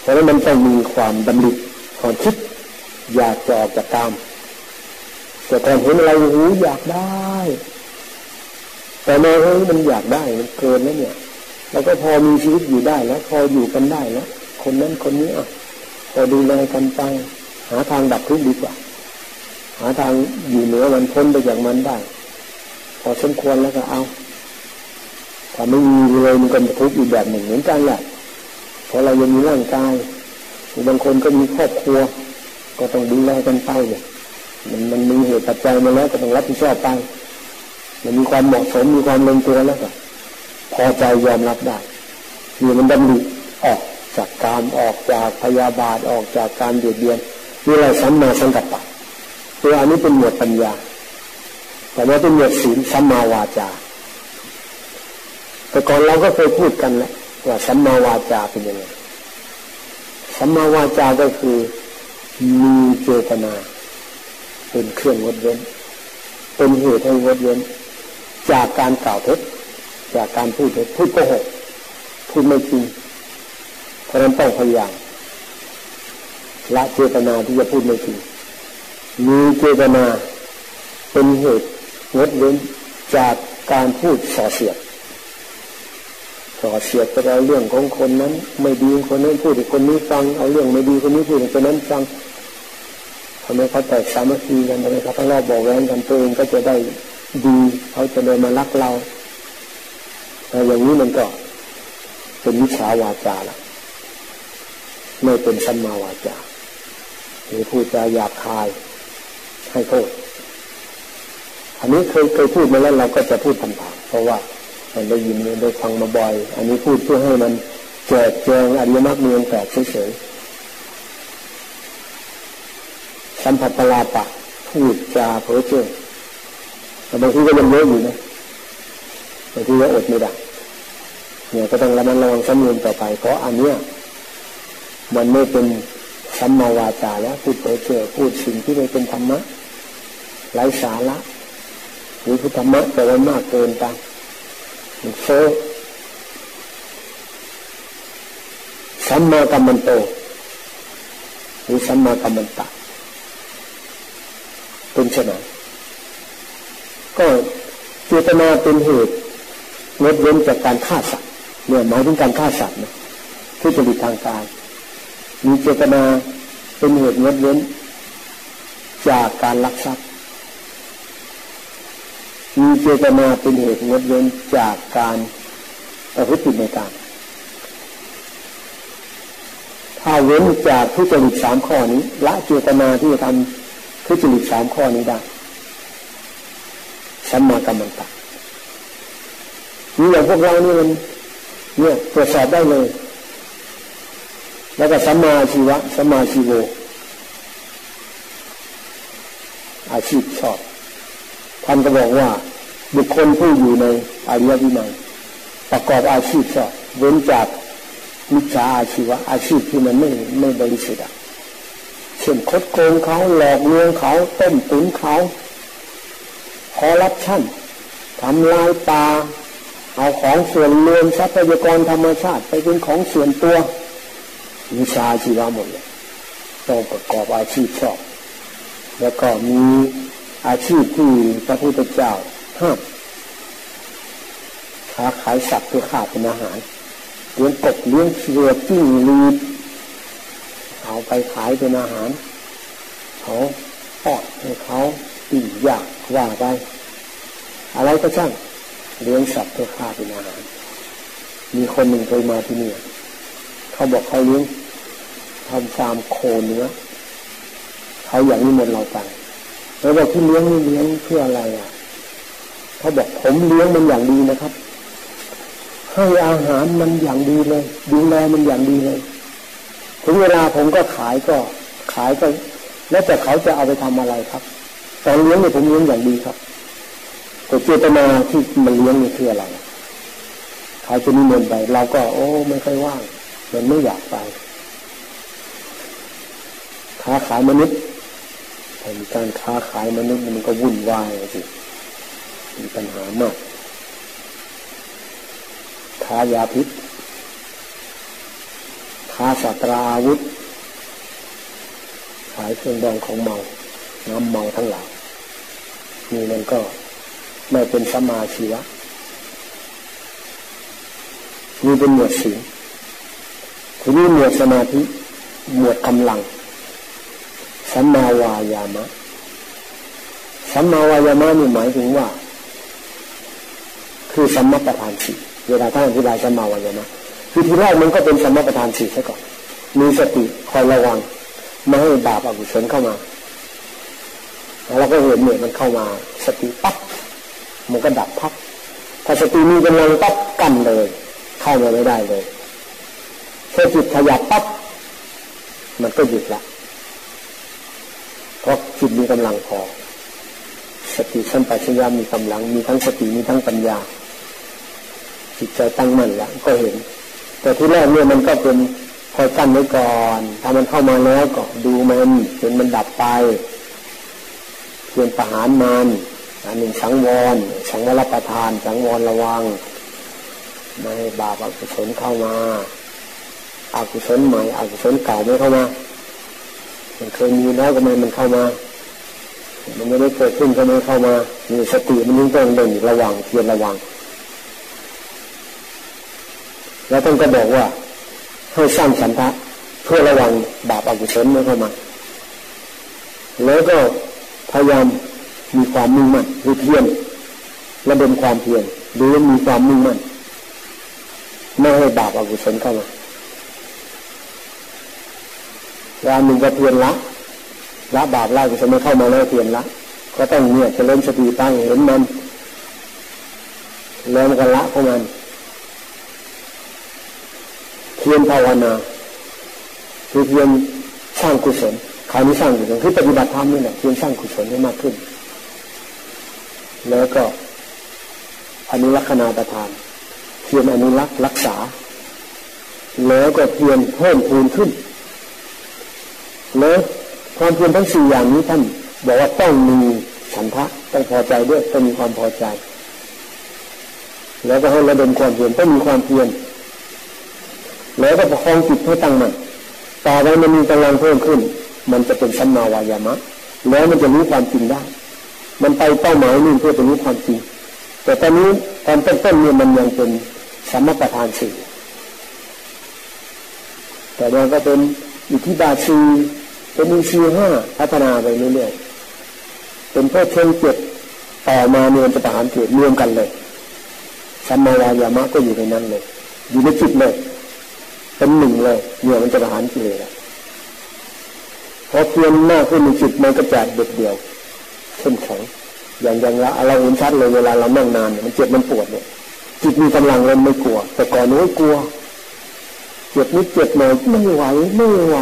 เพราะนั้นมันต้องมีความดำริความคิดอยากจะออกจากกาม แต่ก่อนเห็นอะไรหูอยากได้ แต่แม่เฮ้ยมันอยากได้มันเกินแล้วเนี่ยเราก็พอมีชีวิตอยู่ได้แล้ว พออยู่กันได้แล้วคนนั้นคนนี้อะพอดูแลกันไปหาทางดับทุกข์ดีกว่า หาทางอยู่เหนือมันพ้นไปจากมันได้ พอสมควรแล้วก็เอาถ้าไม่มีเลยมันก็ทุกข์อีกแบบหนึ่งเหมือนกันแหละเพราะเรายังมีร่างกายบางคนก็มีครอบครัว ก็ต้องดูแลกันไปเนี่ย มันมันมีเหตุปัจจัยมาแล้วก็ต้องรับผิดชอบไป มันมีความเหมาะสมมีความลงตัวแล้วก็พอใจยอมรับได้นี่มันดำริออกจากการออกจากพยาบาทออกจากการเบียดเบียนนี่อะไรสัมมาสังกัปปะตัวอันนี้เป็นหมวดปัญญา แต่ว่าเป็นหมวดศีลสัมมาวาจา แต่ก่อนเราก็เคยพูดกันแล้วว่าสัมมาวาจาเป็นยังไงสัมมาวาจาก็คือมีเจตนา เป็นเครื่องงดเว้น เป็นเหตุให้งดเว้น จากการกล่าวเท็จจากการพูดเท็จพูดโกหกพูดไม่จริงเพราะนั้นต้องพยายามละเจตนาที่จะพูดไม่จริงมีเจตนาเป็นเหตุงดเว้นจากการพูดส่อเสียดส่อเสียดไปเอาเรื่องของคนนั้น ไม่ดีคนนั้นพูดให้คนนี้ฟังเอาเรื่องไม่ดีคนนี้พูดให้คนนั้นฟัง ทำไมเขาแตกสามัคคีกันทำไมเขาทะเลาะบอกแว้งกันตัวเองก็จะได้ดีเขาจะเลยมารักเราแต่อย่างนี้มันก็เป็นวิชาวาจาละไม่เป็นสัมมาวาจาหรือพูดจาหยาบคายให้โทษอันนี้เคยเคยพูดมาแล้วเราก็จะพูดผ่านๆเพราะว่ามันได้ยินได้ฟังมาบ่อย อันนี้พูดเพื่อให้มันแจกแจงอริยมรรคเมืองแตกเฉยๆ สัมผัสปลาปะพูดจาเพ้อเจ้อแต่บางทีก็ยังเยอะอยู่นะบางทีก็อดไม่ได้เนี่ยก็ต้องระมัดระวังสำนวนต่อไป เพราะอันเนี้ยมันไม่เป็นสัมมาวาจาแล้วพูดเผยเจอพูดสิ่งที่ไม่เป็นธรรมะไร้สาระหรือพุทธมะแต่ว่ามากเกินไปมันเฟ้อสัมมากัมมันโตหรือสัมมากัมมันตะ เป็นชนะก็เจตนาเป็นเหตุงดเว้นจากการฆ่าสัตว์เนี่ยหมายถึงการฆ่าสัตว์นะทุจริตทางกาย มีเจตนาเป็นเหตุงดเว้น จากการลักทรัพย์มีเจตนาเป็นเหตุงดเว้นจากการประพฤติในการถ้าเว้นจากทุจริตสามข้อนี้ ละเจตนาที่จะทำ ทุจริตสามข้อนี้ได้สัมมากัมมันตะนี่อย่างพวกเรานี่มันเนี่ยตรวจสอบได้เลย แล้วก็สัมมาชีวะสัมมาชีโว อาชีพชอบท่านก็บอกว่า บุคคลผู้อยู่ในอริยวินัยประกอบอาชีพชอบ เว้นจากมิจฉาอาชีวะอาชีพที่มันไม่ไม่บริสุทธิ์ เช่นคดโกงเขาหลอกลวงเขาต้มตุ๋นเขาคอรับชั่นทำลายป่าเอาของส่วนรวมทรัพยากรธรรมชาติไปเป็นของส่วนตัววิชาชีวะหมดเลยต้องประกอบอาชีพชอบ แล้วก็มีอาชีพที่พระพุทธเจ้าห้ามค้าขายสัตว์เพื่อฆ่าเป็นอาหารเลี้ยงกบเลี้ยงเสือจิ้งรีด เอาไปขายเป็นอาหาร เขาปอดให้เขาอิ่มอยากว่าไป อะไรก็ช่างเลี้ยงสัตว์เพื่อฆ่าเป็นอาหาร มีคนหนึ่งเคยมาที่นี่เขาบอกเขาเลี้ยงทำฟาร์มโคเนื้อเขาอย่างนี้หมดเราไปแล้วบอกที่เลี้ยงนี่เลี้ยงเพื่ออะไรอะเขาบอกผมเลี้ยงมันอย่างดีนะครับให้อาหารมันอย่างดีเลยดูแลมันอย่างดีเลย ถึงเวลาผมก็ขายก็ขายก็ แล้วแต่เขาจะเอาไปทำอะไรครับตอนเลี้ยงเนี่ยผมเลี้ยงอย่างดีครับแต่เจตนาที่มันเลี้ยงนี่คืออะไรขายจะนิมนต์ไปเราก็ โอ้ไม่ค่อยว่างมันไม่อยากไปค้าขายมนุษย์แต่การค้าขายมนุษย์มันก็วุ่นวายสิมีปัญหามากค้ายาพิษ ค้าสัตราอาวุธ ขายเครื่องดองของเมาน้ำเมาทั้งหลายนี่มันก็ไม่เป็นสมาชีวะนี่เป็นหมวดศีลทีนี้หมวดสมาธิ หมวดกำลัง สัมมาวายามะ สัมมาวายามะนี่หมายถึงว่า คือสัมมาประธานสี่เวลาท่านอธิบายสัมมาวายามะ คือทีแรกมันก็เป็นสมประธานสี่ซะก่อน มีสติคอยระวังไม่ให้บาปอกุศลเข้ามาแล้วเราก็เห็นเนี่ยมันเข้ามาสติปั๊บมันก็ดับพับถ้าสติมีกำลังปั๊บกั้นเลย เข้ามาไม่ได้เลยถ้าจิตขยับปั๊บมันก็หยุดละเพราะจิตมีกำลังพอ สติสัมปชัญญะมีกำลัง มีทั้งสติมีทั้งปัญญา จิตใจตั้งมั่นแล้วก็เห็น แต่ที่แรกเนี่ยมันก็เป็นคอยกั้นไว้ก่อน ถ้ามันเข้ามาแล้วก็ดูมันจนมันดับไปเพียนประหารมันอันหนึ่งสังวร สังวรประทาน สังวรระวัง ไม่ให้บาปอกุศลเข้ามาอากุศลใหม่อากุศลเก่าไม่เข้ามามันเคยมีแล้วก็ไม่มันเข้ามา มันไม่ได้เกิดขึ้นก็ไม่เข้ามา มีสติมันยิ่งต้องเดินระวังเพียรระวัง แล้วท่านก็บอกว่าให้สร้างสันทะเพื่อระวังบาปอกุศลไม่เข้ามา แล้วก็พยายามมีความมุ่งมั่นคือเพียรระดมความเพียรดูว่ามีความมุ่งมั่นไม่ให้บาปอกุศลเข้ามาวันหนึ่งก็เพียรละละบาปละกุศลไม่เข้ามาแล้วเพียรละ ก็ต้องเนี่ยจะเล่นสติตั้งเห็นมันแล้วมันก็ละของมัน เพียรภาวนาคือเพียรสร้างกุศลคราวนี้สร้างกุศลคือปฏิบัติธรรมนี่แหละเพียรสร้างกุศลให้มากขึ้น แล้วก็อนุลักษณาประทาน เพียรอนุรักษ์รักษา แล้วก็เพียรเพิ่มพูนขึ้น แล้วความเพียรทั้งสี่อย่างนี้ท่านบอกว่าต้องมีฉันทะต้องพอใจด้วยต้องมีความพอใจ แล้วก็ให้ระดมความเพียรต้องมีความเพียร แล้วก็ประคองจิตให้ตั้งมั่นต่อไปมันมีกำลังเพิ่มขึ้น มันจะเป็นสัมมาวายามะ แล้วมันจะรู้ความจริงได้ มันไปเป้าหมายนี่เพื่อจะรู้ความจริง แต่ตอนนี้ตอนต้นๆเนี่ยมันยังเป็นสัมมาประธานสี่แต่เราก็เป็นอิทธิบาทสีเป็นอินทรีห้าพัฒนาไปเรื่อยๆเป็นเพื่อเชิงเจ็ดต่อมาเนียนประหารเกิดรวมกันเลยสัมมาวายามะก็อยู่ในนั้นเลยอยู่ในจิตเลย เป็นหนึ่งเลยเนี่ยมันจะประหารกิเลสพอเพียนมากขึ้นในจิตมันก็จะเด็ดเดียวเข้มแข็งอย่างอย่างละเราเห็นชัดเลยเวลาเรานั่งนานมันเจ็บมันปวดเนี่ยจิตมีกำลังเลยไม่กลัว แต่ก่อนนู้กลัวเจ็บนิดเจ็บหน่อยไม่ไหวไม่ไหว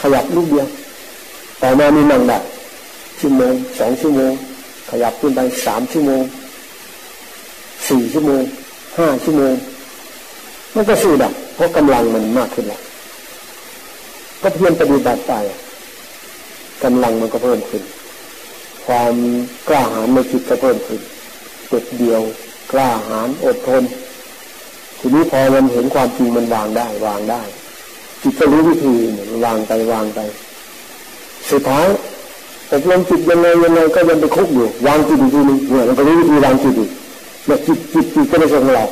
ขยับลูกเดียวต่อมามีนั่งได้ชั่วโมงสองชั่วโมง ขยับขึ้นไปสามชั่วโมงสี่ชั่วโมงห้าชั่วโมงมันก็สู้ด้เพ ราะกำลังมันมากขึ้นแล้วก็เพียรปฏิบัติไปกำลังมันก็เพิ่มขึ้น ความกล้าหาญในจิตก็เพิ่มขึ้นเด็ดเดียวกล้าหาญอดทน ทีนี้พอมันเห็นความจริงมันวางได้ วางได้ จิตก็รู้วิธีวางไปวางไป สุดท้ายอบรมจิตยังไงยังไงก็ยังไปคุกอยู่วางจิตอีกทีนึงเนี่ยมันก็รู้วิธีวางจิตอีกเนี่ยจิตจิตจิตก็ไม่ใช่ของเรา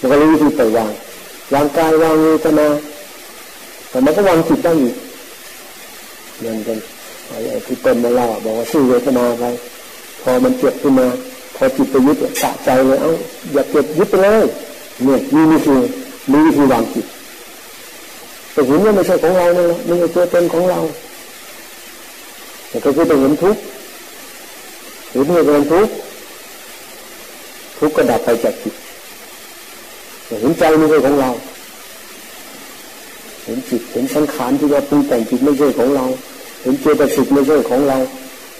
มันก็รู้วิธีปล่อยวาง วางกายวางเวทนาแต่มันก็วางจิตได้อีกเหมือนกันไอ้ที่เป็นมาเล่าบอกว่าสู้เวทนาไปพอมันเจ็บขึ้นมา พอจิตไปยึดสะใจเลยเอ้าอย่าเจ็บยึดไปเลยเนี่ยนี่นี่คือมีวิธีวางจิตแต่เห็นว่าไม่ใช่ของเราเนี่ยไม่ใช่ตัวตนของเรา แต่ก็คือต้องเห็นทุกข์เห็นเรื่องทุกข์ทุกข์ก็ดับไปจากจิต เห็นใจไม่ใช่ของเรา เห็นจิตเห็นสังขารที่ว่าปรุงแต่งจิตไม่ใช่ของเรา เห็นเจตสิกไม่ใช่ของเรา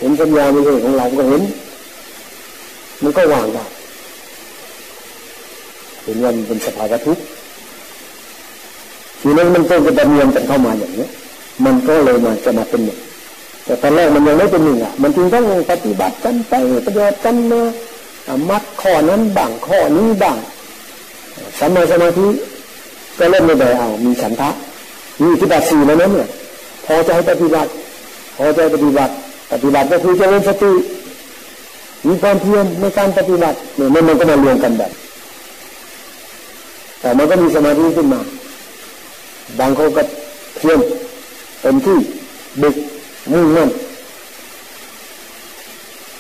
เห็นสัญญาไม่ใช่ของเราก็เห็น มันก็วางได้เห็นว่ามันเป็นสภาวะทุกข์ทีนั้นมันก็จะดำเนินกันเข้ามาอย่างนี้มันก็เลยมาจะมาเป็นหนึ่งแต่ตอนแรกมันยังไม่เป็นหนึ่งอะ มันจึงต้องปฏิบัติกันไปประโยชน์กันมามัดข้อนั้นบ้างข้อนี้บ้าง สัมมาสมาธิก็เริ่มไม่ได้เอา มีฉันทะมีที่บัติสี่แล้วนั้นเนี่ยพอใจปฏิบัติ พอใจปฏิบัติ ปฏิบัติก็คือเจริญสติมีความเพียรในการปฏิบัติเนี่ยมันก็มารวมกันแบบ แต่มันก็มีสมาธิขึ้นมา บางคนก็เพียรเต็มที่ดึกมุ่งมั่น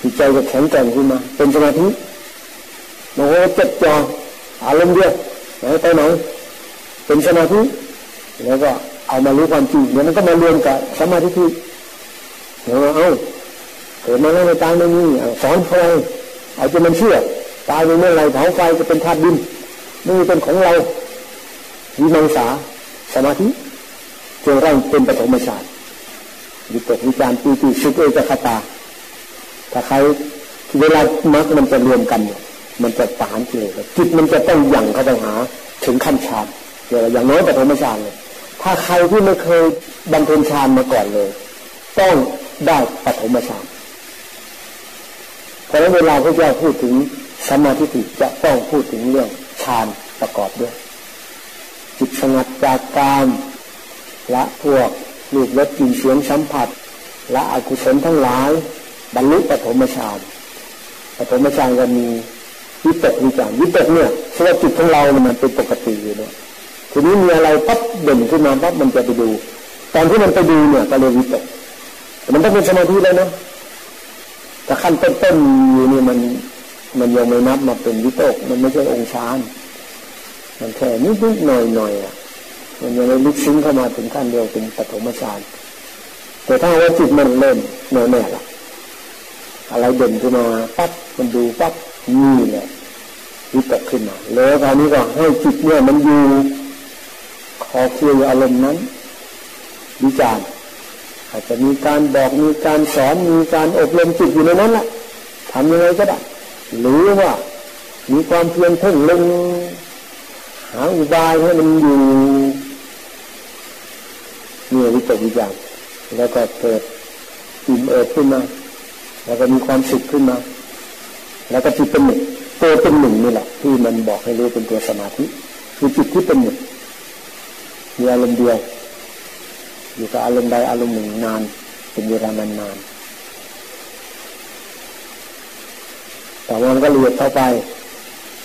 จิตใจก็แข็งแกร่งขึ้นมา เป็นสมาธิโอ้โหจดจ่อ อารมณ์เดียวไหนไปไหนเป็นสมาธิแล้วก็เอามารู้ความจริงเดี๋ยวมันก็มารวมกับสมาธิที่เดี๋ยวเอาเกิดมาแล้วในตายไม่มีสอนใครเอาจนมันเชื่อตายไปเมื่อไรเผาไฟจะเป็นธาตุดินนี่เป็นของเราวิมังสาสมาธิจนร่างเป็นปฐมฌานวิตกวิจารปีติสุขเอกคตาถ้าใครเวลามรรคมันจะรวมกันเนี่ย มันจะปานกิเลสจิตมันจะต้องยั่งเข้าไปหา ถึงขั้นฌานเดี๋ยวอย่างน้อยแต่ปฐมฌานเลยถ้าใครที่ไม่เคยบำเพ็ญฌานมาก่อนเลย ต้องได้ปฐมฌานเพราะฉะนั้นเวลาพระเจ้าพูดถึงสมาธิจะต้องพูดถึงเรื่องฌานประกอบด้วย จิตสงัดจากการละพวกลูกรสกลิ่นเสียงสัมผัสละอกุศลทั้งหลาย บรรลุปฐมฌานปฐมฌานก็มี วิตกวิจารวิตกเนี่ยเพราะว่าจิตของเรามันเป็นปกติอยู่เนี่ยทีนี้มีอะไรปั๊บเด่นขึ้นมาปั๊บมันจะไปดู ตอนที่มันไปดูเนี่ยก็เลยวิตกมันต้องเป็นสมาธิแล้วนาะแต่ขั้นต้นๆอยู่นี่มันมันยังไม่นับมาเป็นวิตก มันไม่ใช่องค์ฌานมันแค่นิดๆหน่อยๆอะมันยังไม่ลึกซึ้งเข้ามาถึงขั้นเดียวเป็นปฐมฌานแต่ถ้าว่าจิตมันเริ่มแน่แน่ละอะไรเด่นขึ้นมาปั๊บมันดูปั๊บ นี่แหละวิตกขึ้นมาแล้วคราวนี้ก็ให้จิตเนี่ยมันอยู่ขอเคียวอารมณ์นั้นวิจารอาจจะมีการบอกมีการสอนมีการอบรมจิตอยู่ในนั้นแหละทำยังไงก็ได้หรือว่ามีความเพียรเพ่งลงหาอุบายให้มันอยู่เนี่ยวิตกวิจารแล้วก็เกิดอิ่มเอิบขึ้นมา แล้วก็มีความสุขขึ้นมา แล้วก็จิตเป็นหนึ่งตัวเป็นหนึ่งนี่แหละ ที่มันบอกให้รู้เป็นตัวสมาธิคือจิตที่เป็นหนึ่งมีอารมณ์เดียว อยู่กับอารมณ์ใดอารมณ์หนึ่งนาน เป็นเวลานานนานแต่ว่ามันก็เลียดเข้าไป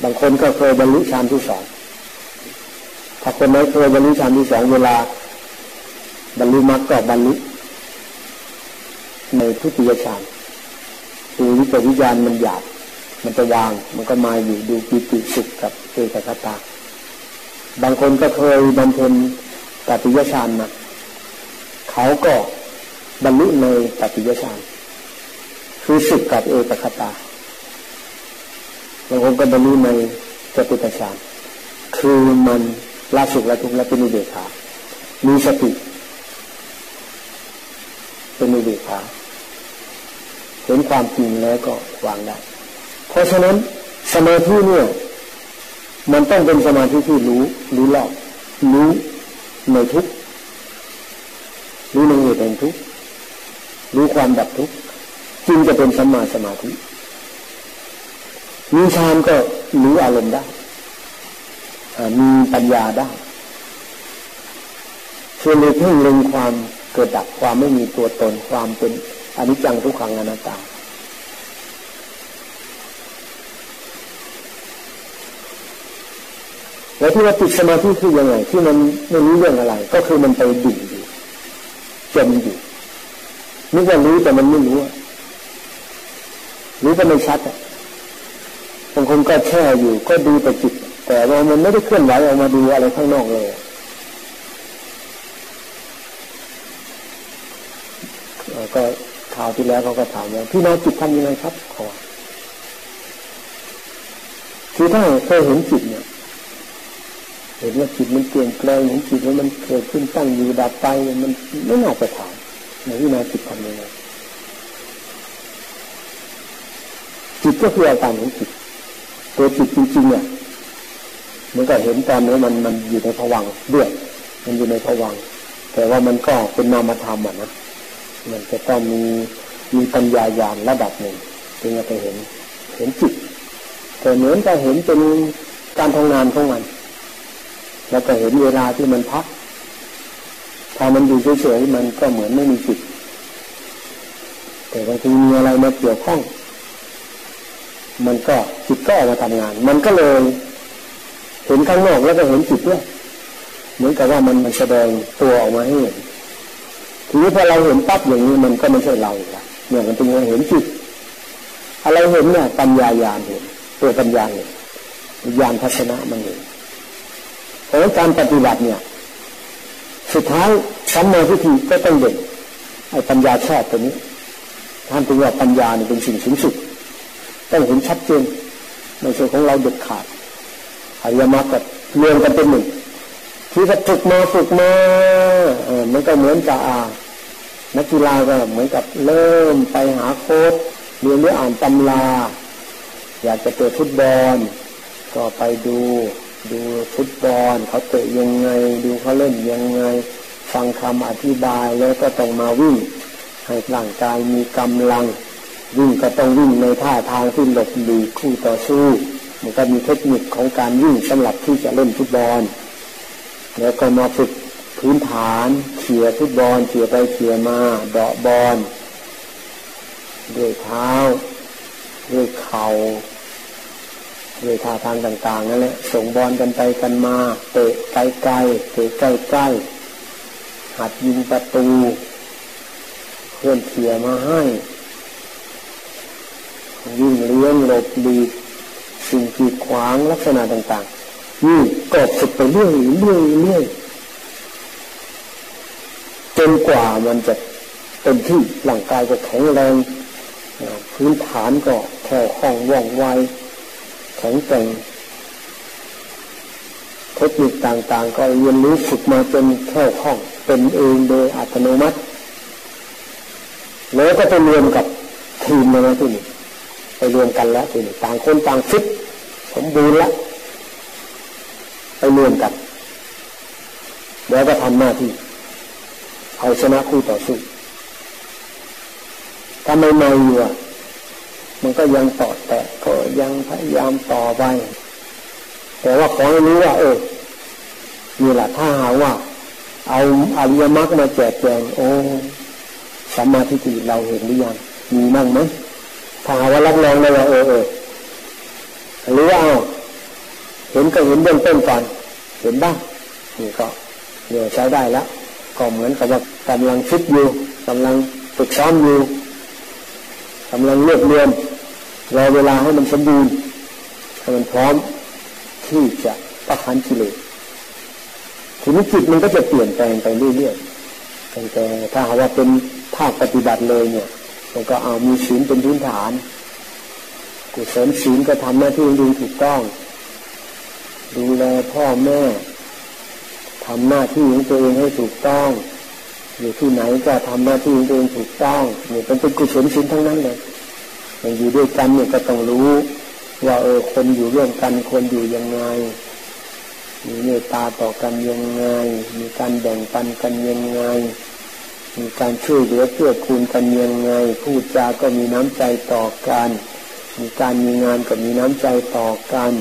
บางคนก็เคยบรรลุฌานที่สองถ้าคนไหนเคยบรรลุฌานที่สองเวลา บรรลุมรรคก็บรรลุในทุติยฌานคือวิจวิญญาณมันหยาบ มันจะวาง มันก็มาอยู่ดูปิติสุขกับเอกคตา บางคนก็เคยบำเพ็ญปฏิยฌานมาเขาก็บรรลุในปฏิยฌานคือสุขกับเอกคตาบางคนก็บรรลุในจตุตฌานคือมันละสุขละทุกข์ละเป็นอุเบกขามีสติเป็นอุเบกขาเห็นความจริงแล้วก็วางได้ เพราะฉะนั้นสมาธิเนี่ยมันต้องเป็นสมาธิที่รู้ รู้รอบรู้ในทุกรู้ในเหตุแห่งทุกรู้ความดับทุกจึงจะเป็นสัมมาสมาธิมีฌานก็รู้อารมณ์ได้มีปัญญาได้ส่วนในเพ่งเล็งความเกิดดับความไม่มีตัวตนความเป็นอนิจจังทุกขังอนัตตา แล้วที่ว่าติดสมาธิคือยังไง ที่มันไม่รู้เรื่องอะไร ก็คือมันไปดิ่งอยู่จมอยู่นึกว่ารู้แต่มันไม่รู้รู้ก็ไม่ชัดอะบางคนก็แช่อยู่ ก็ดูแต่จิต แต่ว่ามันไม่ได้เคลื่อนไหวออกมาดูอะไรข้างนอกเลยก็ข่าวที่แล้วเขาก็ถามว่าพี่น้องจิตทำยังไงครับขอคือถ้าเคยเห็นจิตเนี่ย เห็นว่าจิตมันเปลี่ยนแปลงเห็นจิตว่ามันเกิดขึ้นตั้งอยู่ดับไปมันไม่น่าจะถามในพี่น้องจิตทำยังไงจิตก็คืออาการของจิตตัวจิตจริงๆเนี่ยมันก็เห็นตอนนี้มันมันอยู่ในผวังด้วยมันอยู่ในผวังแต่ว่ามันก็เป็นนามธรรมอะนะมันจะต้องมีมีปัญญาญาณระดับหนึ่งจึงจะไปเห็น เห็นจิตแต่เหมือนจะเห็นเป็นการทำงานของมัน แล้วก็เห็นเวลาที่มันพักพอมันอยู่เฉยๆมันก็เหมือนไม่มีจิต แต่บางทีมีอะไรมาเกี่ยวข้อง มันก็จิตก็ออกมาทำงาน มันก็เลยเห็นข้างนอกแล้วก็เห็นจิตด้วยเหมือนกับว่ามันแสดงตัวออกมาให้เห็นทีนี้พอเราเห็นปั๊บอย่างนี้มันก็ไม่ใช่เราละเนี่ยมันเป็นการเห็นจิตอะไรเห็นเนี่ยปัญญาญาณเห็นตัวปัญญาเนี่ยญาณทัศนะมันเอง เพราะการปฏิบัติเนี่ย สุดท้ายสัมมาทิฏฐิก็ต้องเด่นไอ้ปัญญาชอบตัวนี้ท่านถึงว่าปัญญาเนี่ยเป็นสิ่งสูงสุดต้องเห็นชัดเจนในส่วนของเราเด็ดขาดอริยมรรคกับรียนกันเป็นหนึ่งที่ก็ฝึกมาฝึกมาเออมันก็เหมือนกับอานักกีฬาก็เหมือนกับเริ่มไปหาโค้ดเรียนหรืออ่านตำรา อยากจะเตะฟุตบอลก็ไปดู ดูฟุตบอลเขาเตะยังไง ดูเขาเล่นยังไง ฟังคำอธิบายแล้วก็ต้องมาวิ่ง ให้ร่างกายมีกำลัง วิ่งก็ต้องวิ่งในท่าทางที่หลบหลีกคู่ต่อสู้ มันก็มีเทคนิคของการวิ่งสำหรับที่จะเล่นฟุตบอล แล้วก็มาฝึกพื้นฐานเขี่ยฟุตบอลเขี่ยไปเขี่ยมาเดาะบอลด้วยเท้าด้วยเข่า ด้วยท่าทางต่าง ๆ นั่นแหละส่งบอลกันไปกันมาเตะไกลๆเตะใกล้ๆหัดยิงประตูเพื่อนเขี่ยมาให้วิ่งเลี้ยงหลบดีสิ่งกีดขวางลักษณะต่างๆนี่ก็ฝึกไปเรื่อยเรื่อยเรื่อยจนกว่ามันจะเป็นที่ร่างกายจะแข็งแรงพื้นฐานก็แข็งคล่องว่องไว แข็งแกร่งเทคนิคต่างๆ ก็เรียนรู้ฝึกมาจนแข็งคล่องเป็นเองโดยอัตโนมัติ แล้วก็ไปรวมกับทีมนะที่นี่ไปรวมกันแล้วที่นี้ต่างคนต่างฟิตสมบูรณ์แล้วไปรวมกัน แล้วก็ทำหน้าที่เอาชนะคู่ต่อสู้ถ้าไม่ไม่อยู่ มันก็ยังต่อแตะก็ยังพยายามต่อไป แต่ว่าขอให้รู้ว่า เออนี่แหละถ้าหาว่า เอาอริยมรรคมาแจกแจงโอ้สัมมาทิฏฐิเราเห็นหรือยังมีมั่งไหมถ้าหาว่ารับรองได้ว่าเออเออหรือว่าเอาเห็นก็เห็นเบื้องต้นก่อนเห็นบ้างนี่ก็เดี๋ยวใช้ได้แล้วก็เหมือนกับว่ากำลังฟิตอยู่กำลังฝึกซ้อมอยู่กำลังรวบรวม รอเวลาให้มันสมบูรณ์ให้มันพร้อมที่จะประหารกิเลสทีนี้จิตมันก็จะเปลี่ยนแปลงไปเรื่อยๆแต่ถ้าหากว่าเป็นภาคปฏิบัติเลยเนี่ยมันก็เอามีศีลเป็นพื้นฐานกุศลศีลก็ทำหน้าที่ดีถูกต้อง ดูแลพ่อแม่ทำหน้าที่ของตัวเองให้ถูกต้องอยู่ที่ไหนก็ทำหน้าที่ของตัวเองถูกต้องเนี่ยเป็นเป็นกุศลศีลทั้งนั้นเลย อย,อยู่ด้วยกันเนี่ยก็ต้องรู้ ว่าเออคนอยู่ร่วมกันคนอยู่ยังไง มีเมตตาต่อกันยังไง มีการแบ่งปันกันยังไง มีการช่วยเหลือเพื่อคูณกันยังไง พูดจาก็มีน้ำใจต่อกัน มีการมีงานก็มีน้ำใจต่อกัน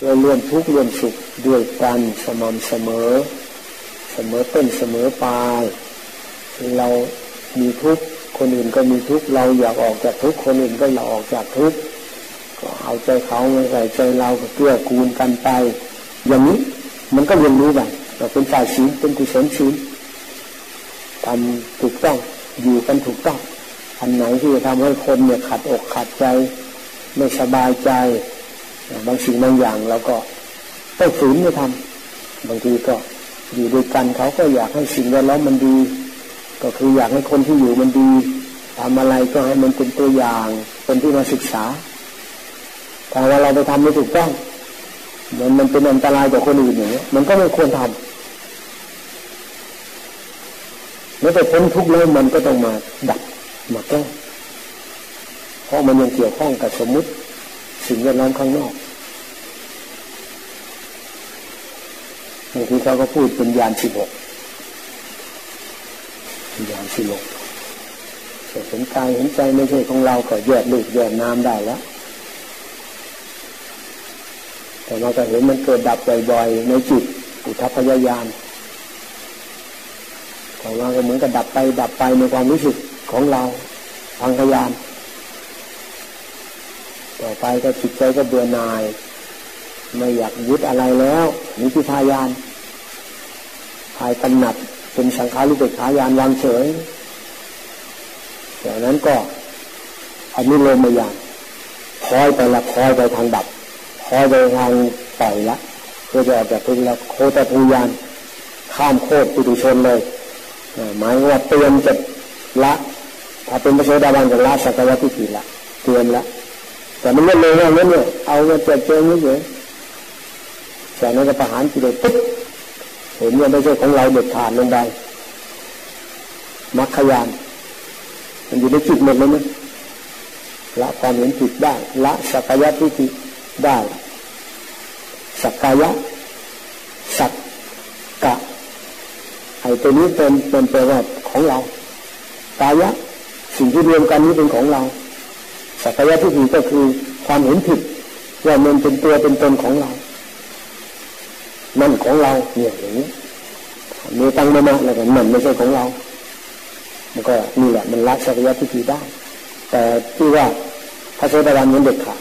เราร่วมทุกข์ร่วมสุขด้วยกันสม่ำเสมอ เสมอต้นเสมอปลายเรามีทุกข์ คนอื่นก็มีทุกข์เราอยากออกจากทุกข์คนอื่นก็อยากออกจากทุกข์ก็เอาใจเขาไม่ใส่ใจเราก็เกื้อกูลกันไป อย่างนี้มันก็เรียนรู้ไปเราเป็นฝ่ายศีลเป็นกุศลศีลทำถูกต้องอยู่กันถูกต้องอันไหนที่จะทำให้คนเนี่ยขัดอกขัดใจไม่สบายใจ บางสิ่งบางอย่างเราก็ต้องฝืนไม่ทำบางทีก็อยู่ด้วยกันเขาก็อยากให้สิ่งแวดล้อมมันดี ก็คืออยากให้คนที่อยู่มันดีทำอะไรก็ให้มันเป็นตัวอย่างเป็นที่มาศึกษาแต่ว่าเราไปทำไม่ถูกต้องมันมันเป็นอันตรายต่อคนอื่นอย่างเงี้ยมันก็ไม่ควรทำเมื่อไปพ้นทุกข์แล้วมันก็ต้องมาดับมาแก้เพราะมันยังเกี่ยวข้องกับสมมุติสิ่งแวดล้อมข้างนอกบางทีเขาก็พูดเป็นยานสิบหก ยานสิบหกเห็นกายเห็นใจไม่ใช่ของเราก็แยกลูกแยกน้ำได้แล้วแต่เราก็เห็นมันเกิดดับบ่อยๆในจิตอุทัพยายานของเราก็เหมือนกับดับไปดับไปในความรู้สึกของเราทางพยานต่อไปก็จิตใจก็เบื่อหน่าย ไม่อยากยึดอะไรแล้วนี่คือพายานพายกำหนัด เป็นสังขารุเบกขายานวางเฉยจากนั้นก็อันนี้ลมมาอย่านคอยไปละคอยไปทางดับคอยไปทางปล่อยละเพื่อจะออกจากทุกข์แล้วโคตรภูยานข้ามโคตรปุถุชนเลยหมายว่าเตรียมจะละถ้าเป็นพระโสดาบันจะละสักวะทิฏฐิละเตรียมละแต่มันเล่นเลยว่านั้นเนี่ยเอาเงินเจ็บเจงนี่เยจากนั้นก็ประหารกิเลสปุ๊บ เห็นว่าไม่ใช่ของเราเด็ดขาดลงไปมักขยานมันอยู่ในจิตหมดเลยนะละความเห็นผิดได้ ละสักยะทิฏฐิได้ สักกายะ สักกะไอ้ตัวนี้เป็นเป็นแปลว่าของเรากายะ สิ่งที่รวมกันนี้เป็นของเรา สักยะทิฏฐิก็คือความเห็นผิดว่ามันเป็นตัวเป็นตนของเรา นั่นของเราเนี่ยอย่างนี้มีตั้งมามาแล้วก็มันไม่ใช่ของเรา มันก็นี่แหละมันละสักยะทิฏฐิได้ แต่ที่ว่าพระโสดาบันมันเด็ดขาด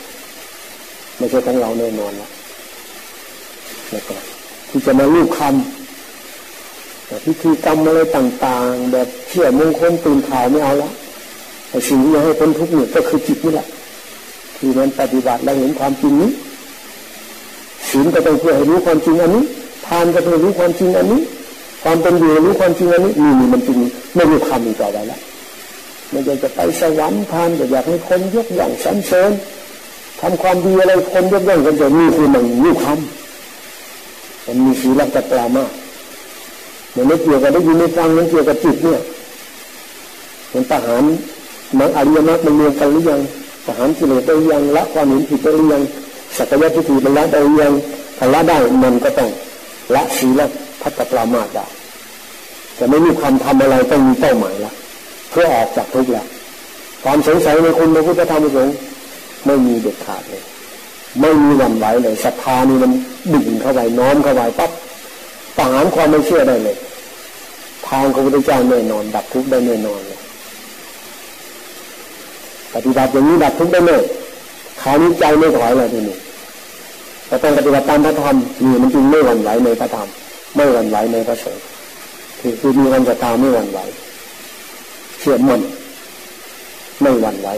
ไม่ใช่ของเราแน่นอนแล้วแล้วก็ที่จะมาลูกคำแต่พิธีกรรมอะไรต่าง ๆ แบบเชื่อมงคลตื่นข่าวไม่เอาแล้วแต่สิ่งที่จะให้พ้นทุกข์เนี่ยก็คือจิตนี่แหละที่มันปฏิบัติแล้วเห็นความจริงนี้ ศีลก็ต้องเพื่อให้รู้ความจริงอันนี้ทานก็เพื่อรู้ความจริงอันนี้ ความเป็นอยู่รู้ความจริงอันนี้นี่มันจริงไม่มีคำอีกต่อไปแล้วไม่อยากจะไปสวรรค์ทานแต่อยากให้คนยกย่องสรรเสริญทำความดีอะไรคนยกย่องกันจะมีคือมันมีคำมันมีศีลจัตรามากมันไม่เกี่ยวกับได้ยินไม่ฟังมันเกี่ยวกับจิตเนี่ยมันทหารมันอริยมรรคมันรวมกันหรือยังทหารกิเลสได้ยังละความเห็นผิดได้หรือยัง สักยะทิฏฐิมันละได้ยังถ้าละได้มันก็ต้องละศีละพัฒปรามาได้จะไม่มีความทำอะไรต้องมีเป้าหมายละเพื่อออกจากทุกข์ล้วความสงสัยในคุณพระพุทธธรรมสงค์ไม่มีเด็ดขาดเลย ไม่มีวันไหวเลยศรัทธานี่มันดึงเข้าไปน้อมเข้าไปปั๊บปหารความไม่เชื่อได้เลย ทางพระพุทธเจ้าแน่นอน ดับทุกข์ได้แน่นอนเลยปฏิบัติอย่างนี้ดับทุกข์ได้แน่ขาวนี้ใจไม่ถอยเลยทีนี้ แต่ต้องปฏิบัติตามพระธรรมนี่มันจึงไม่หวั่นไหวในพระธรรมไม่หวั่นไหวในพระสงฆ์คือคือมีความศรัทธาไม่หวั่นไหวเชื่อมั่นไม่หวั่นไหว